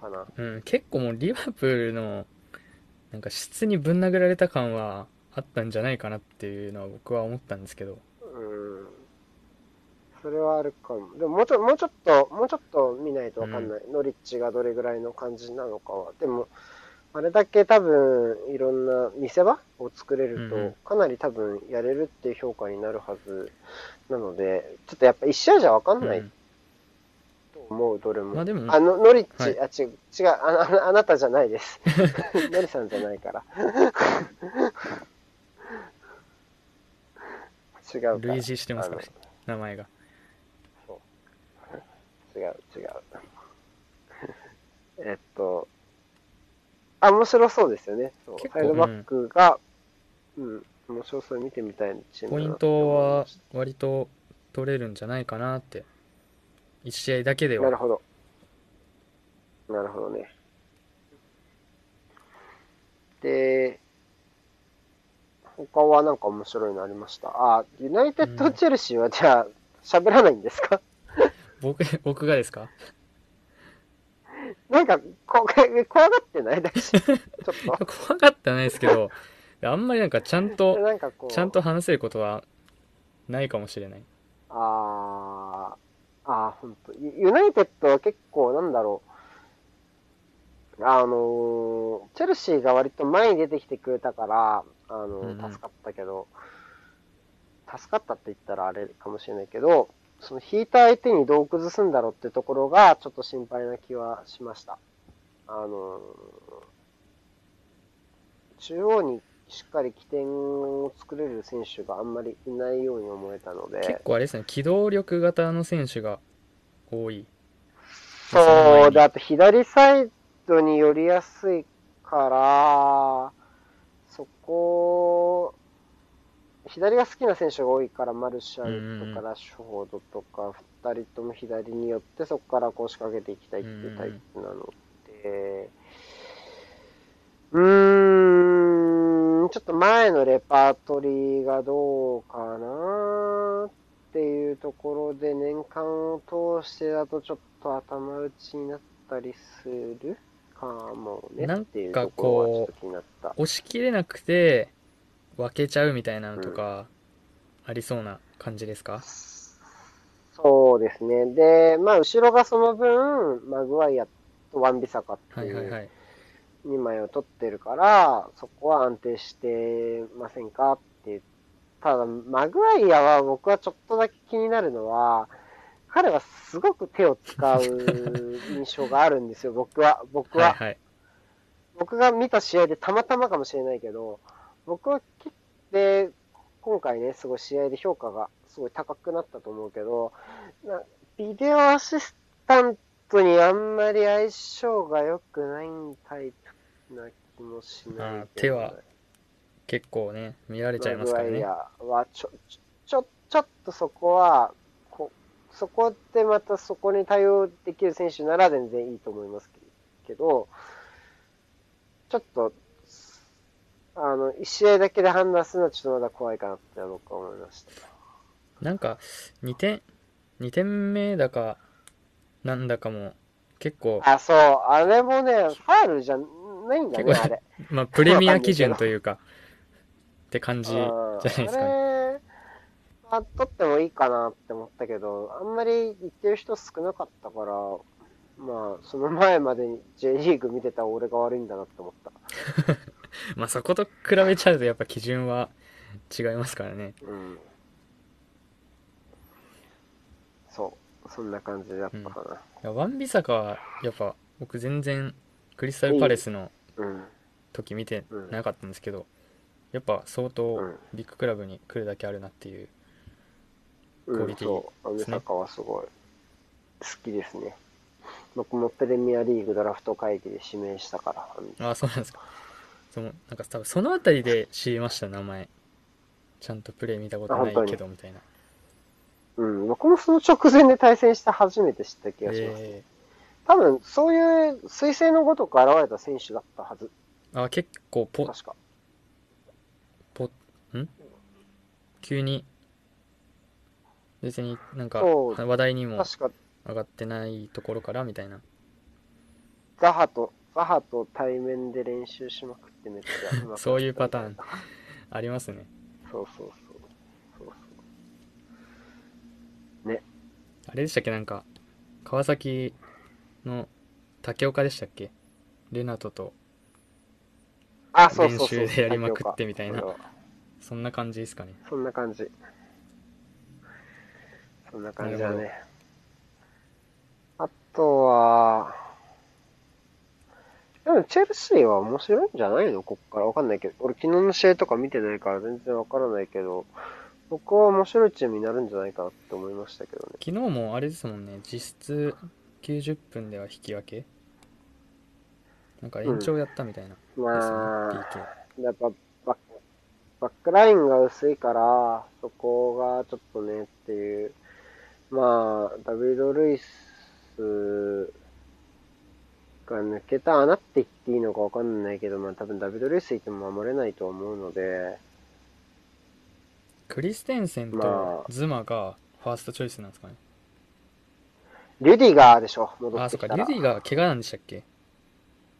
かな。うん、結構もうリバプールのなんか質にぶん殴られた感はあったんじゃないかなっていうのは僕は思ったんですけどうん。それはあるかも。でももうちょもうちょっと、もうちょっと見ないとわかんない、ノリッチがどれぐらいの感じなのかは。でも、あれだけ多分、いろんな見せ場を作れると、うんうんかなり多分やれるっていう評価になるはずなので、ちょっとやっぱ一試合じゃわかんないうんと思う、どれも。まあでもあの、ノリッチ、はいあ、違う、違うああ、あなたじゃないです。ノリさんじゃないから。違う。類似してますか？名前が違う、違う。えっと、あ、面白そうですよね。そう結構サイドバックが、うん、面白そうに見てみたいチームポイントは割と取れるんじゃないかなって1試合だけではたなるほど。なるほどね。で、他はなんか面白いのありました？あ、ユナイテッド・チェルシーはじゃあ、喋らないんですか？僕僕がですか？なんか、こ 怖がってない？だし、ちょっ 怖がってはないですけどあんまりなんかちゃんと。となんかこう、ちゃんと話せることはないかもしれないあー、あー、ほんと。ユユナイテッドは結構、なんだろう。あのーチェルシーが割と前に出てきてくれたから、あの助かったけど、助かったって言ったらあれかもしれないけど、その引いた相手にどう崩すんだろうってところが、ちょっと心配な気はしました。あのー中央にしっかり起点を作れる選手があんまりいないように思えたので、結構あれですね機動力型の選手が多いそう、で、あと左サイドに寄りやすいから、そこ、左が好きな選手が多いから、マルシャルとかラッシュフォードとか、二人とも左に寄って、そこからこう仕掛けていきたいっていうタイプなので、うーん、ちょっと前のレパートリーがどうかなっていうところで、年間を通してだとちょっと頭打ちになったりする。かもねなんかっていうところはちょっと気になった。押し切れなくて分けちゃうみたいなのとかありそうな感じですか、そうですね。で、まあ、後ろがその分、マグワイアとワンビサカっていうはいはいはい2枚を取ってるから、そこは安定してませんか？ってただ、マグワイアは僕はちょっとだけ気になるのは、彼はすごく手を使う印象があるんですよ、僕は。僕は。はいはい僕が見た試合でたまたまかもしれないけど、僕は結で、今回ね、すごい試合で評価がすごい高くなったと思うけど、なビデオアシスタントにあんまり相性が良くないタイプな気もしない手は結構ね見られちゃいますからねマグワイアはちょ、ちょ、ちょっとそこは、こそこでまたそこに対応できる選手なら全然いいと思いますけど、ちょっと、あの、一試合だけで判断するのはちょっとまだ怖いかなって僕は思いました。なんか2点2点目だかなんだかも結構あ、そう、あれもね、ファールじゃないんだね、あれ。まあプレミア基準というかって感じじゃうんないですかね取ってもいいかなって思ったけど、あんまり言ってる人少なかったから、まあ、その前までに J リーグ見てた俺が悪いんだなって思った。まあそこと比べちゃうとやっぱ基準は違いますからねうん。そう、そんな感じだったかな。いやワンビサカはやっぱ僕全然クリスタルパレスのうん。時見てなかったんですけどやっぱ相当うんビッグクラブに来るだけあるなっていううん、クオリティそう、アメですねサカはすごい好きですね。僕もプレミアリーグドラフト会議で指名したから。ああそうなんですかそのなんか多分その辺りで知りました名前ちゃんとプレー見たことないけどみたいなうん、僕もその直前で対戦して初めて知った気がします。え多分、そういう彗星のごとく現れた選手だったはず。ー、あ結構ポ確か。ポん？急に別になんかそう。話題にも確か、上がってないところからみたいな。ザハと、ザハと対面で練習しまくってめっちゃ上手かった。そういうパターン。ありますね。そうそうそう。そう。そうあれでしたっけ？なんか川崎の竹岡でしたっけ？レナトとあ、そうそうそう。練習でやりまくってみたいな。それはそんな感じですかね。そんな感じ。そんな感じだね。あとは、でもチェルシーは面白いんじゃないの？こっから。わかんないけど。俺昨日の試合とか見てないから全然わからないけど、僕は面白いチームになるんじゃないかなって思いましたけどね。昨日もあれですもんね。実質90分では引き分け。なんか延長やったみたいな。ですよね、まあ、やっぱバックラインが薄いから、そこがちょっとねっていう。まあ、ダビド・ルイスが抜けた穴って言っていいのかわかんないけど、まあ多分ダビド・ルイスいても守れないと思うので、クリステンセンまとあ。ズマがファーストチョイスなんですかね。リュディガーでしょ、戻あそっかってきたら。リュディが怪我なんでしたっけ？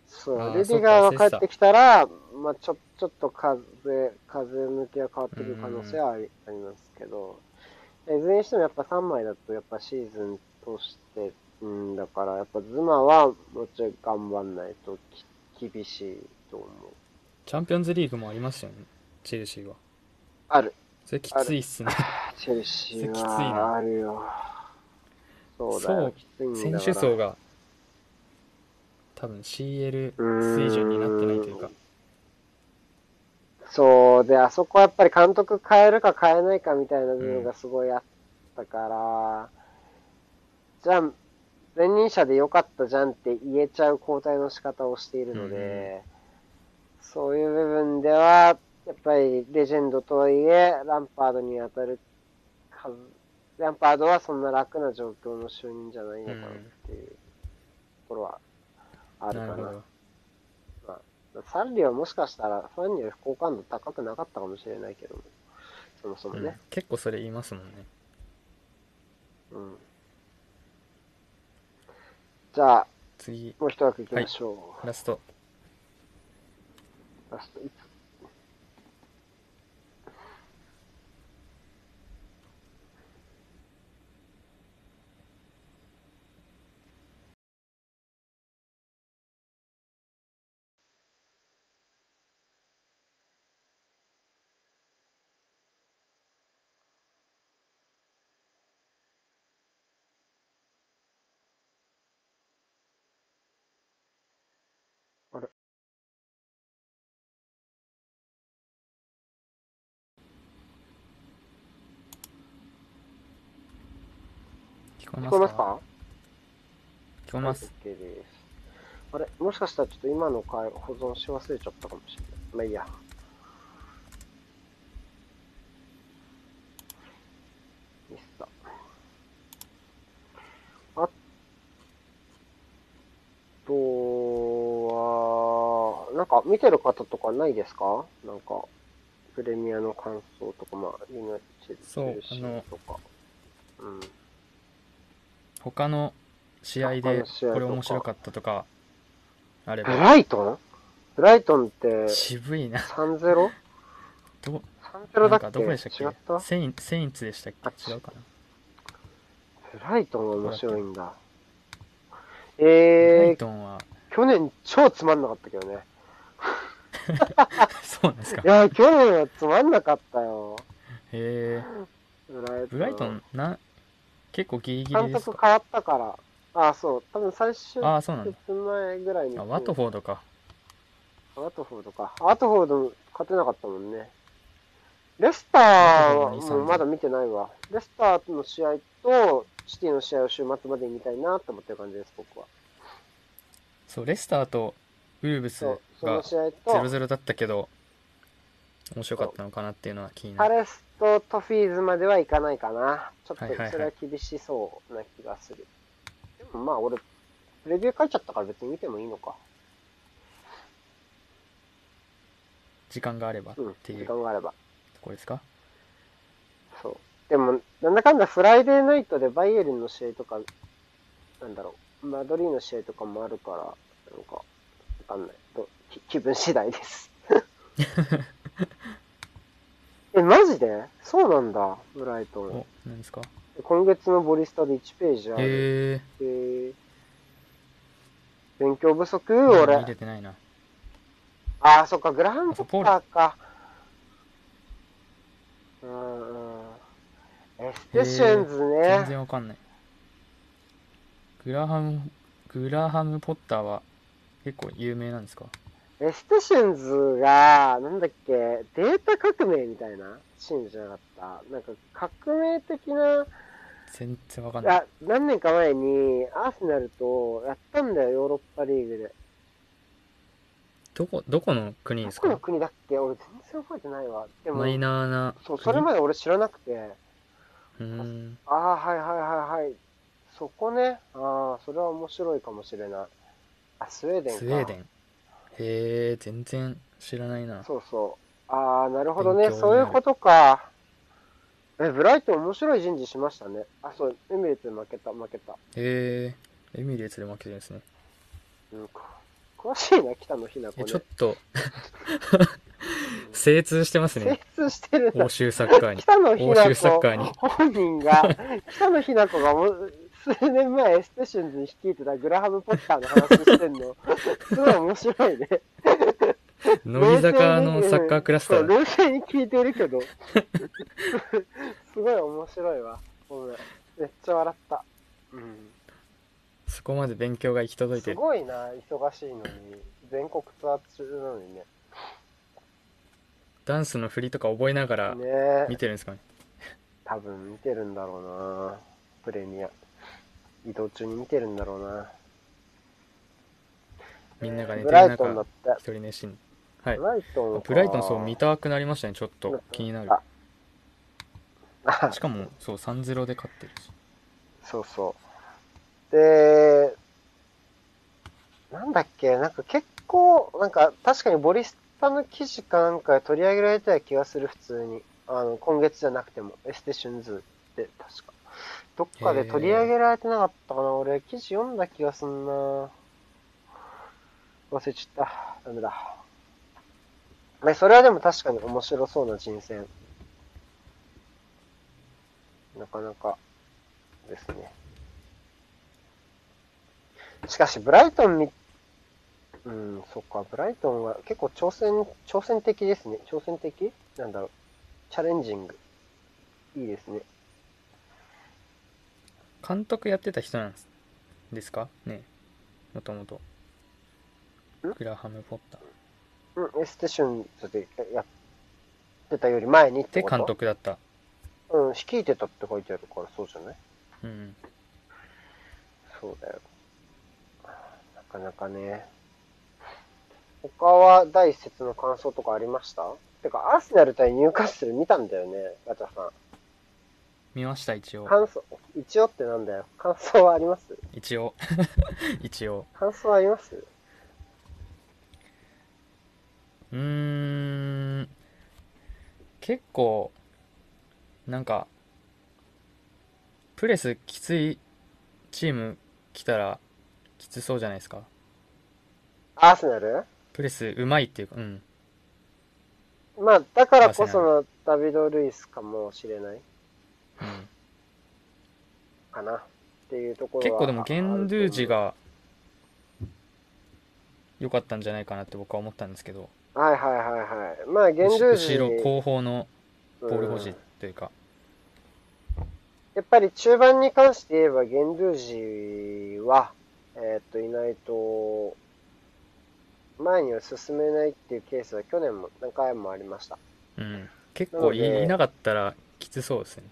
そう、あーレディガーが帰ってきたら、まあちょ、ちょっと風、風向きが変わってくる可能性はありありますけど、いずれにしてもやっぱ3枚だとやっぱシーズン通して、うん、だからやっぱズマはもちょい頑張んないとき厳しいと思う。チャンピオンズリーグもありましたよねチェルシーはある。それきついっすねチェルシーはあるよ。そうだよ、きつい選。手層が多分 CL 水準になってないというかそう、で、あそこはやっぱり監督変えるか変えないかみたいな部分がすごいあったから、じゃあ、前任者で良かったじゃんって言えちゃう交代の仕方をしているので、そういう部分では、やっぱりレジェンドとはいえ、ランパードに当たる数、ランパードはそんな楽な状況の就任じゃないのかなっていうところはあるかな。なるほどサンリはもしかしたらファンにより好感度高くなかったかもしれないけども、そもそもうん。ね。結構それ言いますもんね。うん。じゃあ、次。もう一枠行きましょう。ラスト。ラスト。いつ聞こえ聞ますか？聞こえます。はい OK です。あれもしかしたらちょっと今の回保存し忘れちゃったかもしれない。まあいいや。ミスった。あとは、なんか見てる方とかないですか？なんか、プレミアの感想とか、まあ、ユナイテッドそうチェルシーとか。うん。他の試合他でこれ面白かったとかあれブばライトン？ブライトンって渋いな。3-0?3-0 どだっなんかどこでしたっけ？違った？けセインセインツでしたっあけ違うかな。ブライトンは面白いんだ。えー、イトンは。去年超つまんなかったけどね。そうなんですか。いや、去年はつまんなかったよ。へえブライトン。ブライトンな結構ギリギリ監ですか？督変わったから。ああ、そう。多分最終ああそうなんだ節前ぐらいに。あワトフォードかワトフォードか。ワトフォード勝てなかったもんね。レスターはワトフォード2-3もうまだ見てないわ。レスターの試合とシティの試合を週末までに見たいなと思ってる感じです、僕は。そうレスターとウルブスそう、そがの試合と、0-0だったけど面白かったのかなっていうのは気になるパレスとトフィーズまではいかないかな。ちょっとはいはいはいそれは厳しそうな気がする。でもまあ俺、レビュー書いちゃったから別に見てもいいのか。時間があればっうん、時ていうと間があれば。ころですか？そう。でも、なんだかんだフライデーナイトでバイエルンの試合とか、なんだろう、マドリーの試合とかもあるから、なんか、わかんない。気分次第です。え、マジで？そうなんだ、ブライトンお。何ですか？今月のボリスタで1ページある。へええー勉強不足？見俺。れてないなああ、そっか、グラハム・ポッターか。うんうん。エステシュンズ全ね。然わかんないグラハムグラハム・ポッターは結構有名なんですか？エステシュンズが、なんだっけ、データ革命みたいなシーンじゃなかった？なんか革命的な、全然わかんないいや、何年か前にアーセナルとやったんだよ、ヨーロッパリーグで。どこどこの国ですどこのか国だっけ？俺全然覚えてないわ。でもマ、イナーなそう、国それまで俺知らなくて。うーんああ、はいはいはいはい。そこね。ああ、それは面白いかもしれない。あ、スウェーデンか。スウェーデンへえ全然知らないなそうそう。ああ、なるほどね。勉強になるそういうことか。え、ブライトン面白い人事しましたね。あ、そう、エミレーツで負けた、負けた。へえエミレーツで負けてるんですねうん、こ詳しいな、北野日向子ね。えちょっと 精通してます精ね通してるな欧。州サッカーに北野日欧州サッ向カーに子本人が、北野日向子がもう数年前エステシュンズに率いてたグラハム・ポッターの話してんの。すごい面白いね。乃木坂のサッカークラスター冷静に聞いてるけど。すごい面白いわ。ごめっちゃ笑った。うん。そこまで勉強が行き届いてするごいな、忙しいのに。全国ツアー中なのにね。ダンスの振りとか覚えながら見。てるんですかね？多分見てるんだろうな。プレミア。移動中に見てるんだろうな。みんなが寝てる中。一人寝しんはいブライトンかブライトンそう見たくなりましたねちょっと気になるあしかもそう3-0で勝ってるしそうそう。で、なんだっけ、なんか結構、なんか確かにボリスタの記事かなんかで取り上げられた気がする、普通に。あの、今月じゃなくても、エステシュンズって確か。どっかで取り上げられてなかったかな俺、記事読んだ気がすんな忘れちゃった。ダメだ。ね、それはでも確かに面白そうな人選。なかなかですね。しかし、ブライトンみ、うん、そっか、ブライトンは結構挑戦、挑戦的ですね。挑戦的？なんだろう。チャレンジング。いいですね。監督やってた人なんですですか？ねもともとん？グラハム・ポッター。うん、エステシュンズでやってたより前にってで監督だった。うん、率いてたって書いてあるからそうじゃない？うん。そうだよ。なかなかね。他は第一節の感想とかありました？てか、アーセナル対ニューカッスル見たんだよね、ガチャさん。見ました一応。感想、一応ってなんだよ。感想はあります？一応。一応。感想はあります？うーん。結構なんかプレスきついチーム来たらきつそうじゃないですか。アーセナル？プレスうまいっていうかうん。まあ、だからこそのダビド・ルイスかもしれない。うんかなっていうところは結構でもゲンドゥージが良かったんじゃないかなって僕は思ったんですけど。はいはいはいはい。まあ、ゲンドゥージ後ろ後方のボール保持うんというか、やっぱり中盤に関して言えば、ゲンドゥージは、えーっと、いないと、前には進めないっていうケースは去年も何回もありました。うん、結構いいなかったらきつそうですね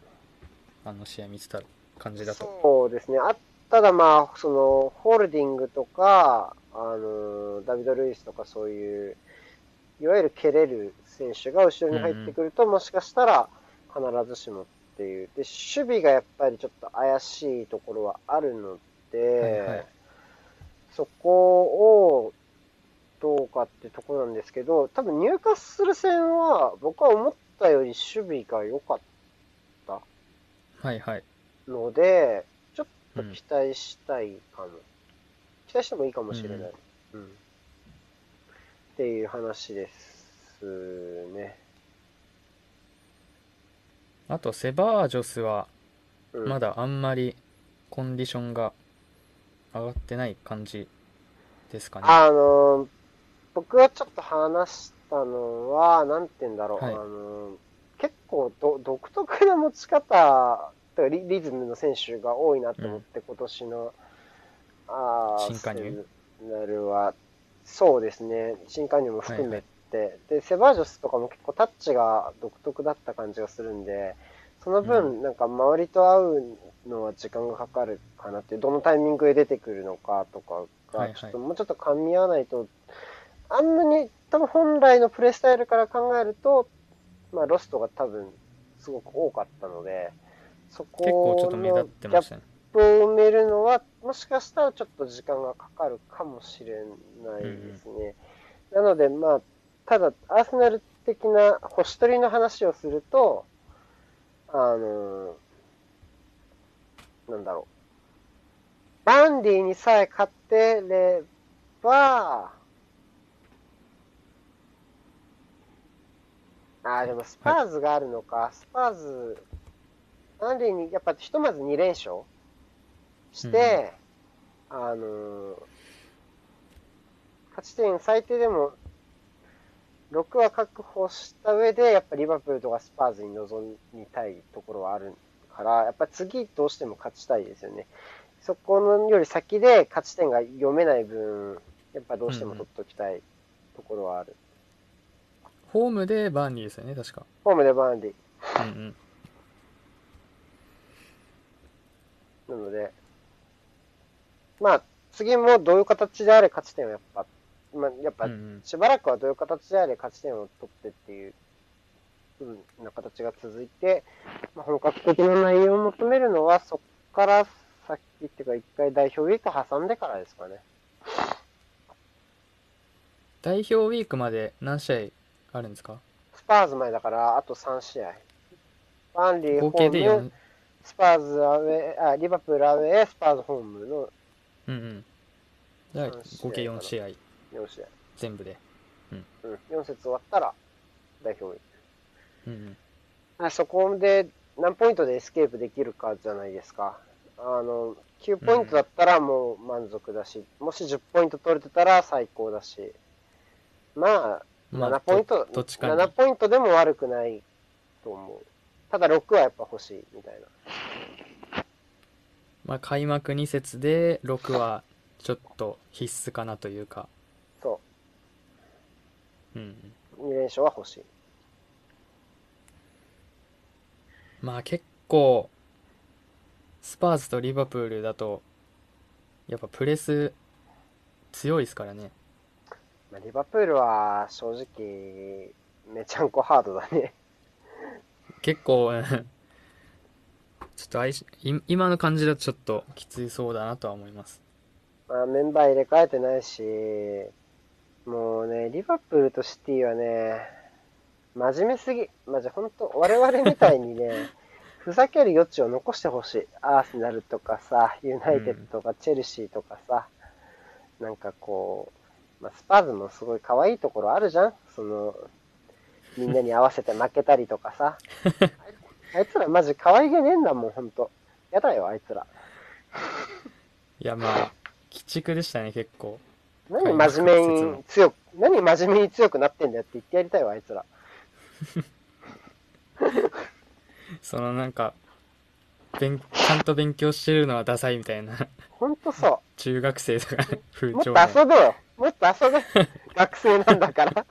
あの試合見てた感じだと。そう。ですね。あただまあ、その、ホールディングとか、あの、ダビド・ルイスとかそういう、いわゆる蹴れる選手が後ろに入ってくると、もしかしたら必ずしもっていう。で、守備がやっぱりちょっと怪しいところはあるので、はいはい。そこをどうかってところなんですけど、多分入荷する戦は僕は思ったより守備が良かったはいはいので、ちょっとうん期待したいかも。期待してもいいかもしれない。うん。っていう話ですね。あとセバージョスはうん、まだあんまりコンディションが上がってない感じですかねあの、僕がちょっと話したのは、なんて言うんだろう、はいあの、結構ど独特な持ち方、とかリリズムの選手が多いなと思って、今年の、あー新加入？ルは、そうですね、新加入も含めて、で、セバージョスとかも結構タッチが独特だった感じがするんで、その分、なんか周りと会うのは時間がかかるかなっていう、どのタイミングで出てくるのかとかが、はいはい。ちょっともうちょっと噛み合わないと、あんなに多分本来のプレースタイルから考えると、まあロストが多分すごく多かったので、そこ結構ちょっと目立ってましたねギャップを埋めるのは、もしかしたらちょっと時間がかかるかもしれないですね。なので、まあ、ただ、アーセナル的な星取りの話をすると、あの、なんだろう。バンディにさえ勝ってれば、あーでもスパーズがあるのか、スパーズ、バンディにやっぱひとまず2連勝して、あの、勝ち点最低でも6は確保した上で、やっぱリバプールとかスパーズに臨みたいところはあるから、やっぱ次どうしても勝ちたいですよね。そこのより先で勝ち点が読めない分、やっぱどうしても取っときたいところはある。ホームでバーンリーですよね確かホームでバーンディ。うんうんなので、まあ、次もどういう形であれ勝ち点をやっぱ、まあ、やっぱしばらくはどういう形であれ勝ち点を取ってっていう、うん、な形が続いて、まあ、本格的な内容を求めるのは、そこから先っていうか、一回代表ウィーク挟んでからですかね。代表ウィークまで何試合あるんですか？スパーズ前だから、あと3試合。バンリー、ホ合計で4ーム、スパーズアウェー、あ、リバプールアウェー、スパーズホームのうんうん。じゃあ三試合合計4試合。4試合。全部で。うん、4節終わったら代表ウィーク。うんうん。あそこで何ポイントでエスケープできるかじゃないですか。あの、9ポイントだったらもう満足だし、もし10ポイント取れてたら最高だし、まあ、まあ7ポイント、どどっちかに7ポイントでも悪くないと思う。ただ6はやっぱ欲しいみたいな。まあ開幕2節で6はちょっと必須かなというかそうんうんう、2連勝は欲しい。まあ結構スパーズとリバプールだとやっぱプレス強いですからねまあリバプールは正直、めちゃんこハードだね。結構うん ちょっと相しい今の感じだとちょっときついそうだなとは思いますまあ、メンバー入れ替えてないし、もうね、リバプールとシティはね、真面目すぎ。マジ本当我々みたいにね、ふざける余地を残してほしい。アーセナルとかさ、ユナイテッドとかチェルシーとかさ、なんかこう、まあ、スパーズもすごい可愛いところあるじゃんその、みんなに合わせて負けたりとかさ。あいつらマジ可愛げねえんだもん、ほんと。やだよ、あいつら。いやまあ鬼畜でしたね結構何真面目に強く、何真面目に強くなってんだよって言ってやりたいわ、あいつら。そのなんか勉ちゃんと勉強してるのはダサいみたいなほんとそ中学生とか風う。もっと遊べよ。もっと遊べ。学生なんだから。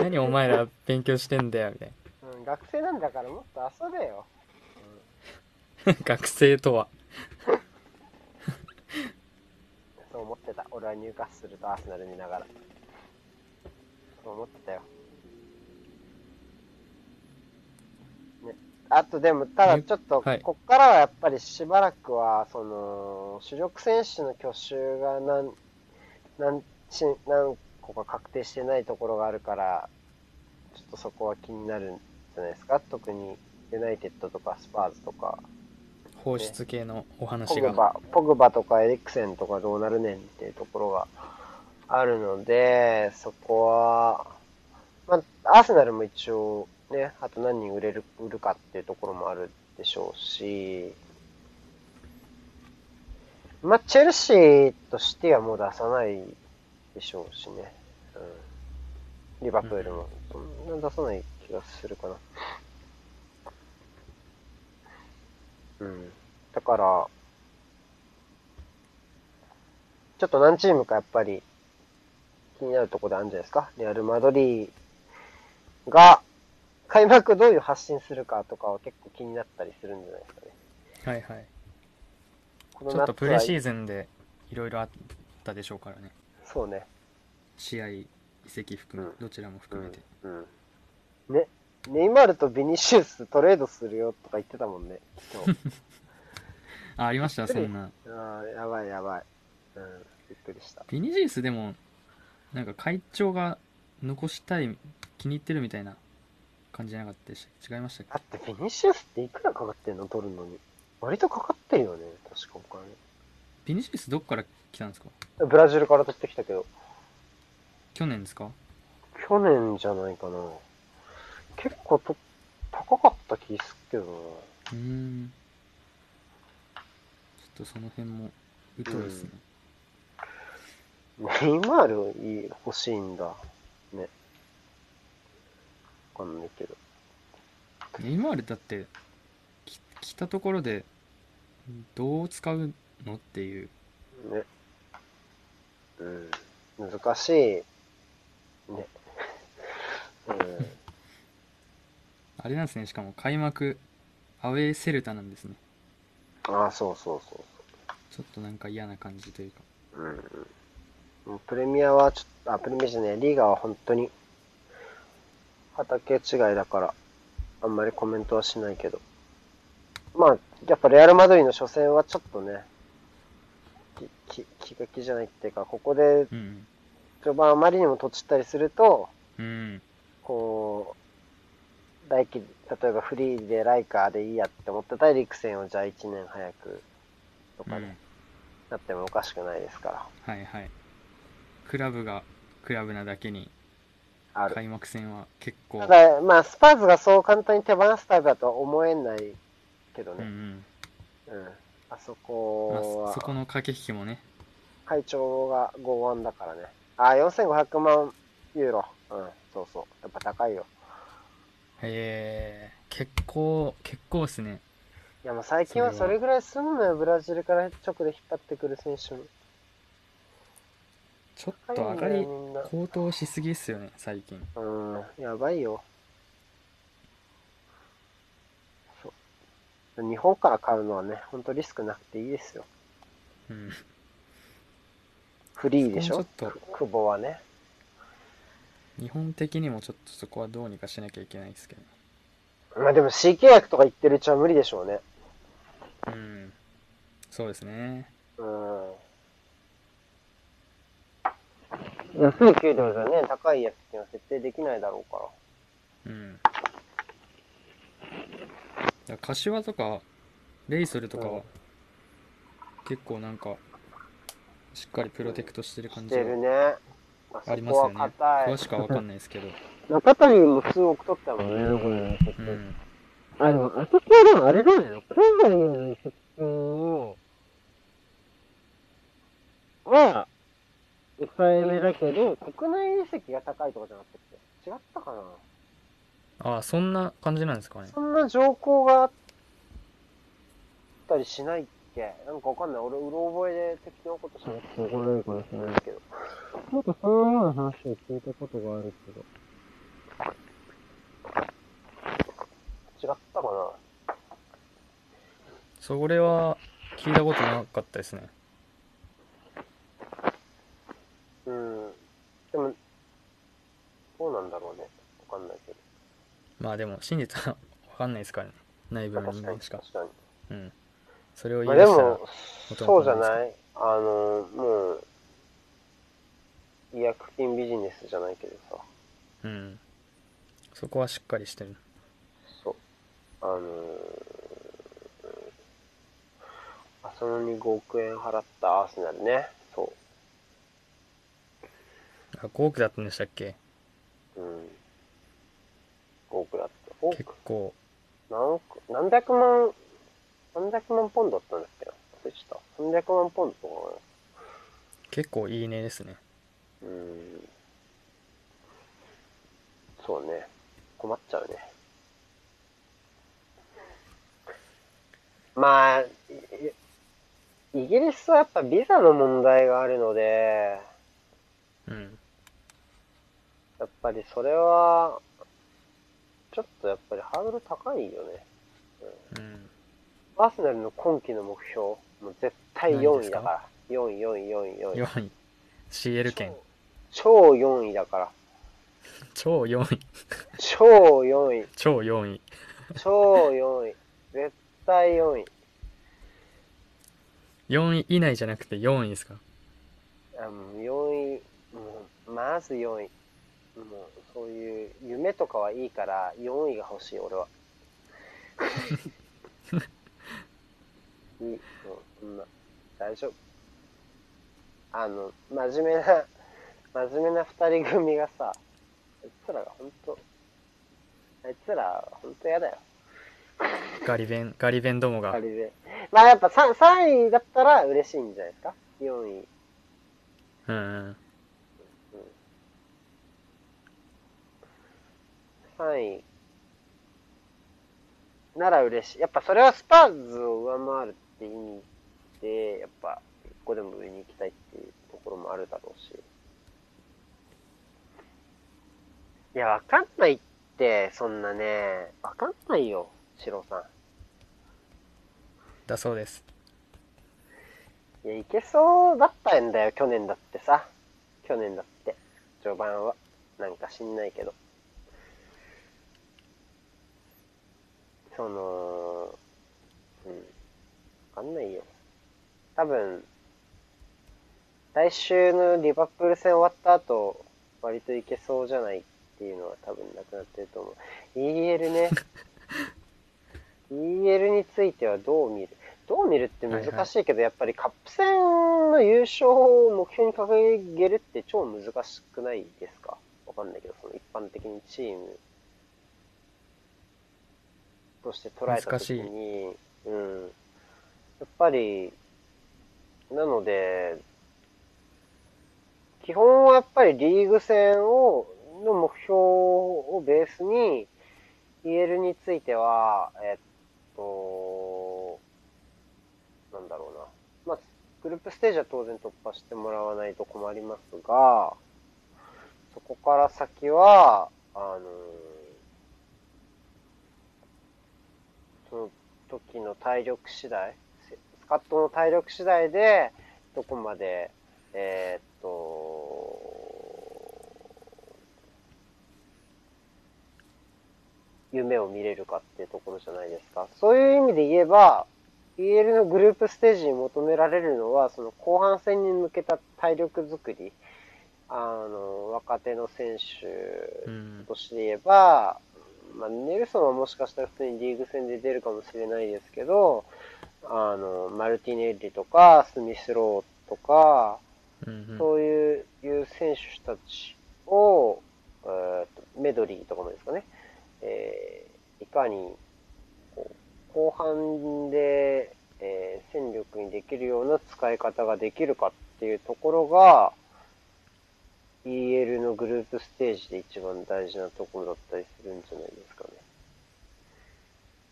何お前ら勉強してんだよみたいうん、学生なんだからもっと遊べよ。な 学生とは そう思ってた。俺は入荷するとアーセナル見ながら。そう思ってたよ。ね。あとでも、ただちょっと、はいこっからはやっぱりしばらくは、その、主力選手の去就が何、何ち、何個か確定してないところがあるから、ちょっとそこは気になるんじゃないですか？特に、ユナイテッドとかスパーズとか。放出系のおポ話がグバ、ポグバとかエリクセンとかどうなるねんっていうところがあるので、そこは、まあ、アーセナルも一応ね、あと何人売れる、売るかっていうところもあるでしょうし、まあ、チェルシーとしてはもう出さないでしょうしね。うん。リバプールも、そんな出さない気がするかな。うん。だから、ちょっと何チームかやっぱり気になるところであるんじゃないですか？レアル・マドリーが開幕どういう発信するかとかは結構気になったりするんじゃないですかね。はいはいちょっとプレシーズズンでいろいろあったでしょうからねそうね。試合移籍含め、うんどちらも含めて、うん。うん。ね、ネイマールとビニシウストレードするよとか言ってたもんね。あありました？そんなああ、やばいやばい。うん。びっくりした。ビニジースでもなんか会長が残したい気に入ってるみたいな感じじゃなかったでした違いましたっだってビニシウスっていくらかかってんの？取るのに。割とかかってるよね。確かお金。けビニジースどっから来たんですか？ブラジルから取ってきたけど、去年ですか？去年じゃないかな。結構と高かった気すっけどうーんちょっとその辺も疎いですね、な。ネイマール欲しいんだ。ね。わかんないけど。ネイマールだってき来たところでどう使うのっていうね。うん。難しい。ね。うん。あれなんですねしかも開幕アウェーセルタなんですねああ、そうそうそうちょっとなんか嫌な感じというかそう。うんうん。プレミアはちょっと、あ、プレミアじゃねえ、リーガーは本当に畑違いだから、あんまりコメントはしないけど。まあ、やっぱレアル・マドリーの初戦はちょっとね、き、き気が気じゃないっていうか、ここでうん序盤あまりにもとちったりすると、うんこう、来季、例えばフリーでライカーでいいやって思ってたエリクセンをじゃあ1年早くとかうんね、なってもおかしくないですから。はいはいクラブがクラブなだけに。開幕戦は結構ただ、まあ、スパーズがそう簡単に手放すタイプだとは思えないけどうんうね。んうん。あそまこはあ、そこの駆け引きもね会長が剛腕だからね。あ、4500万ユーロ。うん、そうそう。やっぱ高いよ。へえ結構結構っすねいや、もう最近はそれぐらいすんのよ、ブラジルから直で引っ張ってくる選手も。ちょっと上がり高騰しすぎっすよね最近うん、やばいよ。そう。日本から買うのはね、ほんとリスクなくていいですよ。うん。フリーでしょ？ちょっ久保はね。日本的にもちょっとそこはどうにかしなきゃいけないですけど。まあでも C 契約とか言ってるうちは無理でしょうね。うん。そうですね。うん。安い給料じゃね、高いやつっていうのは設定できないだろうから。うんだから柏とかレイソルとかはうん結構なんかしっかりプロテクトしてる感じがね。あありますよね詳しくは分かんないですけど中谷も数億取ったもんね、どこでの設定。うんあ、でも、あそこはでもあれだよね。海外への移籍を、は、抑えめだけど、国内移籍が高いとかじゃなくて、違ったかなああそんな感じなんですかねそんな条項があったりしないっけ？なんかわかんない。俺、うろ覚えで適当なことしなくて怒られるかもしれないけど。なんかそういうような話を聞いたことがあるけど。違ったかな？それは聞いたことなかったですねうん。でも、どうなんだろうね。わかんない。まあでも真実は分かんないですからね内部の人間しか確かに。うんそれをま言い出したらあでも、元そうじゃ々ないあの、もう、医薬品ビジネスじゃないけどさ。うんそこはしっかりしてるそう。あのー、浅野に5億円払ったアーセナルね。そあ5億だったんでしたっけ？う。うん。5億だった。5結億構何億？何百万、何百万ポンドだったんだっけな？忘れちゃった。300万ポンドとかか結構いいねですねな。うん。そうね。困っちゃうね。まあ、いイギリスはやっぱビザの問題があるので、うんやっぱりそれは、ちょっとやっぱりハードル高いよね。うんアーセナルの今季の目標、もう絶対4位だから。4位、4位、4位、4位。4位 CL 圏超4位だから。超4位超4位。超4位超4位。絶対4位。4位以内じゃなくて4位ですか？あもう4位、もう、まず4位。もう、そういう、夢とかはいいから、4位が欲しい、俺は。いい、もう、そんな、大丈夫。あの、真面目な、真面目な二人組がさ、あいつらが本当あいつら、本当嫌だよ。ガリベンガリベンどもがあれで。まあやっぱ 3, 3位だったら嬉しいんじゃないですか ?4 位。うんうん3位。なら嬉しい。やっぱそれはスパーズを上回るって意味で、やっぱ一個でも上に行きたいっていうところもあるだろうし。いや、わかんないって、そんなね、わかんないよ、シロさん。だそうですいや、いけそうだったんだよ、去年だってさ。去年だって。序盤は。なんか知んないけど。その、うん。わかんないよ。多分、来週のリバプール戦終わった後、割といけそうじゃないっていうのは多分なくなってると思う。EL ね。EL についてはどう見る？どう見るって難しいけど、やっぱりカップ戦の優勝を目標に掲げるって超難しくないですか？わかんないけど、その一般的にチームとして捉えたときに、うん。やっぱり、なので、基本はやっぱりリーグ戦を、の目標をベースに、EL については、えっと、なんだろうな。まあ、グループステージは当然突破してもらわないと困りますが、そこから先は、あのその時の体力次第、スカットの体力次第で、どこまで、えーっと、夢を見れるかっていうところじゃないですか。そういう意味で言えば、EL のグループステージに求められるのは、その後半戦に向けた体力作り、あの、若手の選手うんとして言えば、まあ、ネルソンはもしかしたら普通にリーグ戦で出るかもしれないですけど、あの、マルティネッリとか、スミスローとか、うんうん。そういういう選手たちを、えーとメドリーとかもですかね、えーいかに後半で、えー戦力にできるような使い方ができるかっていうところが、EL のグループステージで一番大事なところだったりするんじゃないですかね。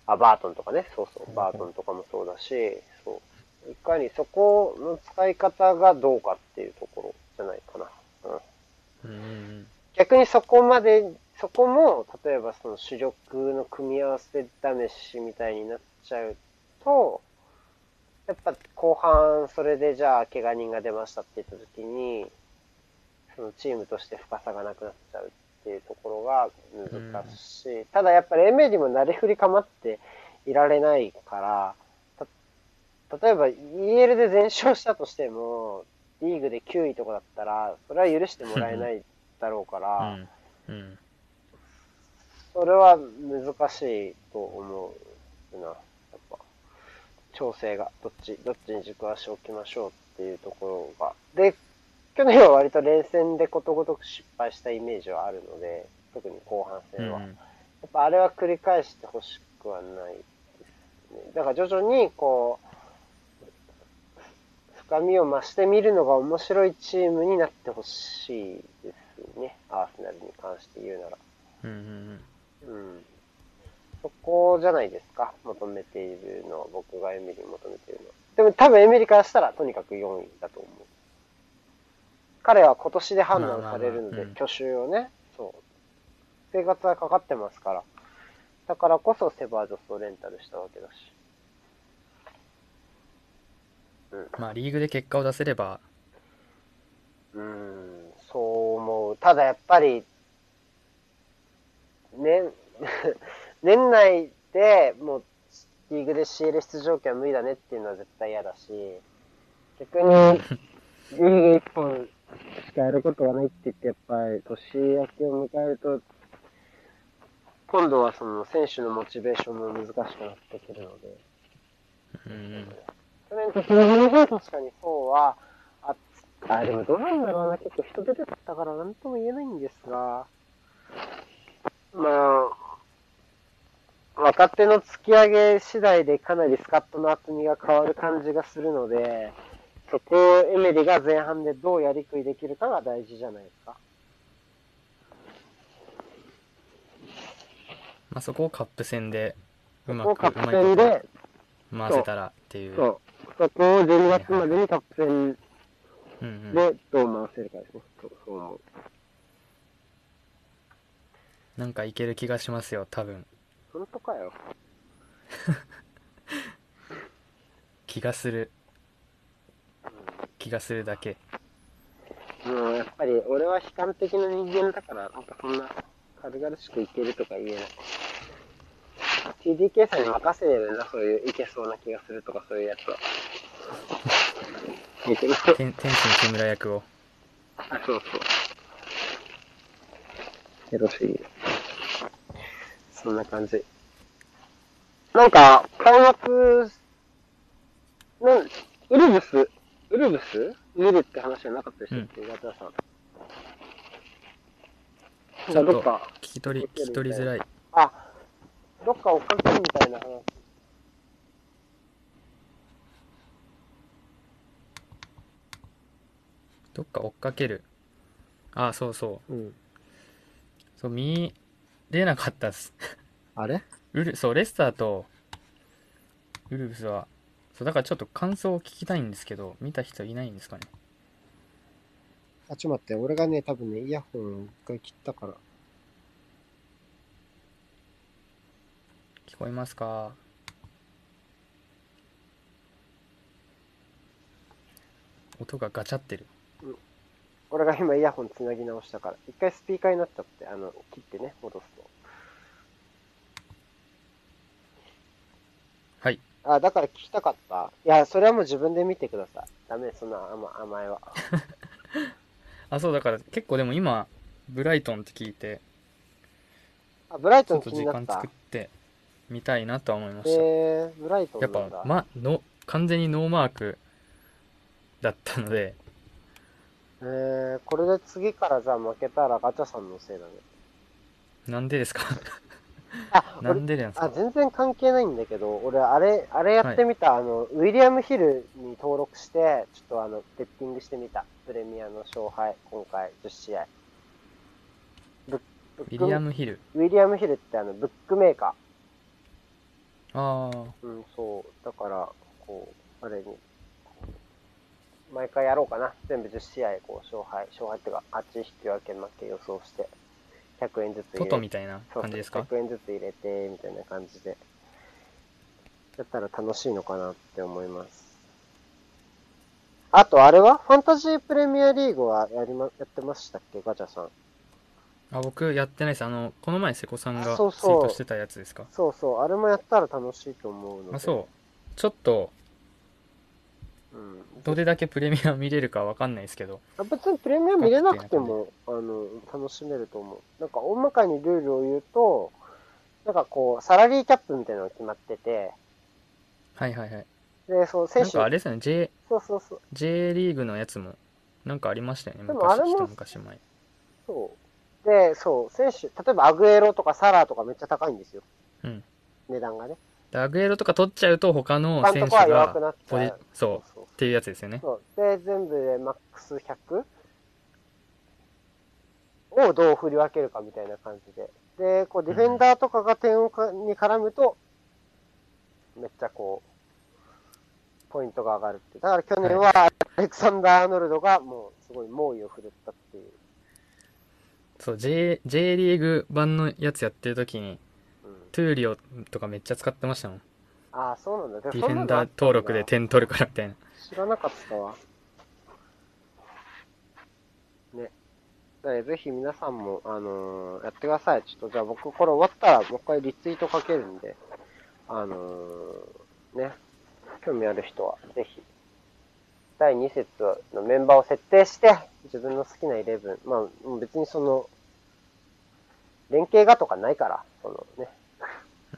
あ、バートンとかね、そうそう、バートンとかもそうだし、そう。いかにそこの使い方がどうかっていうところじゃないかな。うん。うんうん逆にそこまで、そこも、例えばその主力の組み合わせ試しみたいになっちゃうと、やっぱ後半それでじゃあ怪我人が出ましたって言った時に、そのチームとして深さがなくなっちゃうっていうところが難しい。ただやっぱりエメリもなりふり構っていられないから、た例えば EL で全勝したとしても、リーグで9位とかだったら、それは許してもらえないだろうから、うんうんそれは難しいと思うな。やっぱ、調整が、どっち、どっちに軸足を置きましょうっていうところが。で、去年は割と連戦でことごとく失敗したイメージはあるので、特に後半戦は。うんやっぱあれは繰り返してほしくはないですね。だから徐々にこう、深みを増してみるのが面白いチームになってほしいですね。アーセナルに関して言うなら。うんうんうん。そこじゃないですか？求めているのは、僕がエミリーに求めているのは。でも多分エミリーからしたらとにかく4位だと思う。彼は今年で判断されるのでまあまあまあうん、去就をね、そう。生活はかかってますから。だからこそセバージョスをレンタルしたわけだし。まあリーグで結果を出せればうん、そう思う。ただやっぱり、年、年内でもうリーグで CL 出場権は無理だねっていうのは絶対嫌だし、逆にリーグ一本やることがないって言って、やっぱり年明けを迎えると、今度はその選手のモチベーションも難しくなってくるので、うん。うん去年と比べ確かにそうは、あ、あ、でもどうなんだろうな、結構人出てたから何とも言えないんですが、まあ、若手の突き上げ次第でかなりスカットの厚みが変わる感じがするので、そこをエメリが前半でどうやりくりできるかが大事じゃないですか。まあそこをカップ戦でうまそこをカップ戦で、回せたらっていうそう、そこを12月までにカップ戦でどう回せるかですね。そうそう思う。なんかいける気がしますよ多分本当かよ。気がする気がするだけもうやっぱり俺は悲観的な人間だから、なんかそんな軽々しくいけるとか言えない。TDK さんに任せれるな、そういういけそうな気がするとかそういうやつは。天天心木村役をあ、そうそう。よろしい。そんな感じ。なんか、開幕、なん、ウルブス、ウルブス？見るって話じゃなかったでしたっけ、ガチャさん。ちょっとどっか、聞き取り聞き取りづらい。あ、どっか追っかけるみたいな話。どっか追っかける。あそうそう。うん。そう見れなかったっす。あれ？ウルそうレスターとウルブスはそうだからちょっと感想を聞きたいんですけど見た人いないんですかね？あ、ちょっと待って、俺がね、多分ね、イヤホンを一回切ったから。聞こえますか？音がガチャってる。俺が今イヤホンつなぎ直したから、一回スピーカーになっちゃって、あの、切ってね、戻すと。はいあ、だから聞きたかった。いや、それはもう自分で見てください。ダメ、そんな甘甘えは。あそうだから結構でも今ブライトンって聞いてあ、ブライトンちょっと時間作。ってみたいなとは思いました、えー、ブライトンやっ。ぱ、ま、の完全にノーマークだったのでえー、これで次からじゃあ負けたらガチャさんのせいだね。なんでですか？あ、なんでなんですか？全然関係ないんだけど、俺、あれ、あれやってみた、あの、ウィリアムヒルに登録して、ちょっとあの、ベッティングしてみた。プレミアの勝敗、今回10試合。ウィリアム・ヒル？ウィリアムヒルってあの、ブックメーカああー。うん、そう。だから、こう、あれに、毎回やろうかな。全部10試合、こう、勝敗、勝敗っていうか、あっち引き分け負け予想して、100円ずつ入れトトみたいなそう感じですか？100円ずつ入れて、みたいな感じで。やったら楽しいのかなって思います。あと、あれは？ファンタジープレミアリーグはやりま、やってましたっけ？ガチャさん。あ僕やってないです。あのこの前瀬古さんがあツイそう。そうートしてたやつですか？そうそう、あれもやったら楽しいと思うので。あそう。ちょっとう。ん。どれだけプレミア見れるかわかんないですけどあ別にプレミア見れなくても、あの、楽しめると思う。なんか、大まかにルールを言うと、なんかこう、サラリーキャップみたいなのが決まってて、はいはいはいで、その選手、なんかあれですよね J, そうそうそう、J リーグのやつもなんかありましたよねでもあれも昔前そう。で、そう、選手、例えばアグエロとかサラーとかめっちゃ高いんですよ。うん値段がね。でアグエロとか取っちゃうと他の選手他のとこは弱くながっちゃうポジ。そうっていうやつですよねそう。で、全部でマックス 100? をどう振り分けるかみたいな感じで。で、こう、ディフェンダーとかが点をかに絡むと、めっちゃこう、ポイントが上がるって。だから去年は、アレクサンダー・アーノルドがもう、すごい猛威を振るったっていう。そう J, J リーグ版のやつやってる時にうん。トゥーリオとかめっちゃ使ってましたもんああ、そうなんだ。ディフェンダー登録で点取るからみたいな知らなかったわ。ね。だからぜひ皆さんも、あのーやってください。ちょっとじゃあ僕これ終わったらもう一回リツイートかけるんで、あのーね、興味ある人はぜひ、第2節のメンバーを設定して、自分の好きな11、まあもう別にその、連携がとかないから、そのね、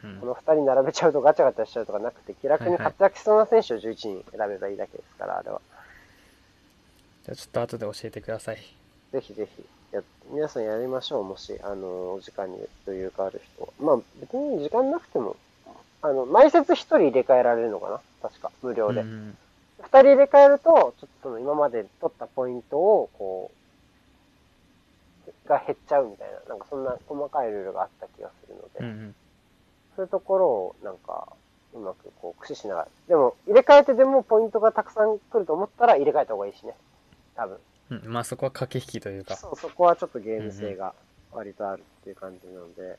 うん。この2人並べちゃうとガチャガチャしちゃうとかなくて、気楽に活躍しそうな選手を11人選べばいいだけですから、あれは。じゃあちょっと後で教えてください。ぜひぜひや、皆さんやりましょう、もし、あの、お時間に余裕がある人。は。まあ、別に時間なくても、あの、毎節1人入れ替えられるのかな？確か、無料で。うんうん。2人入れ替えると、ちょっとその今まで取ったポイントを、こう、が減っちゃうみたいな、なんかそんな細かいルールがあった気がするので、うんうんそういうところを、なんか、うまくこう、駆使しながら。でも、入れ替えてでもポイントがたくさん来ると思ったら入れ替えた方がいいしね。多分。うんまあそこは駆け引きというかそう、そこはちょっとゲーム性が割とあるっていう感じなので、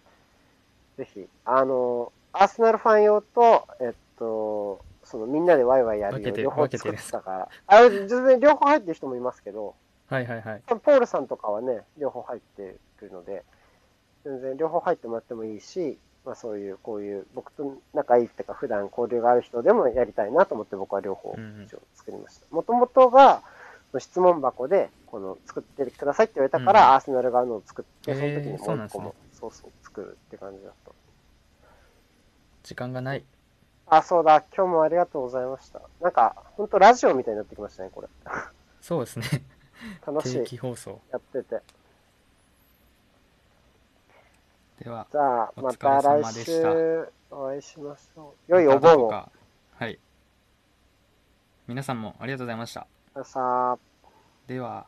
ぜひ、あの、アーセナルファン用と、えっと、そのみんなでワイワイやるよ両方作ってたから、あ全然両方入ってる人もいますけど、はいはいはいポールさんとかはね、両方入ってるので、全然両方入ってもらってもいいし、まあそういう、こういう、僕と仲いいっていうか、普段交流がある人でもやりたいなと思って僕は両方作りました。もともとが、質問箱で、この、作ってくださいって言われたから、うんアーセナル側のを作って、その時にもう一個も、そうそう、作るって感じだった。時間がないあ、そうだ、今日もありがとうございました。なんか、ほんとラジオみたいになってきましたね、これ。そうですね楽しい定。期放送やってて。ではじゃあ、おま疲れた来様でした週お会いしましょう。良いお盆を。かはい皆さんもありがとうございました。では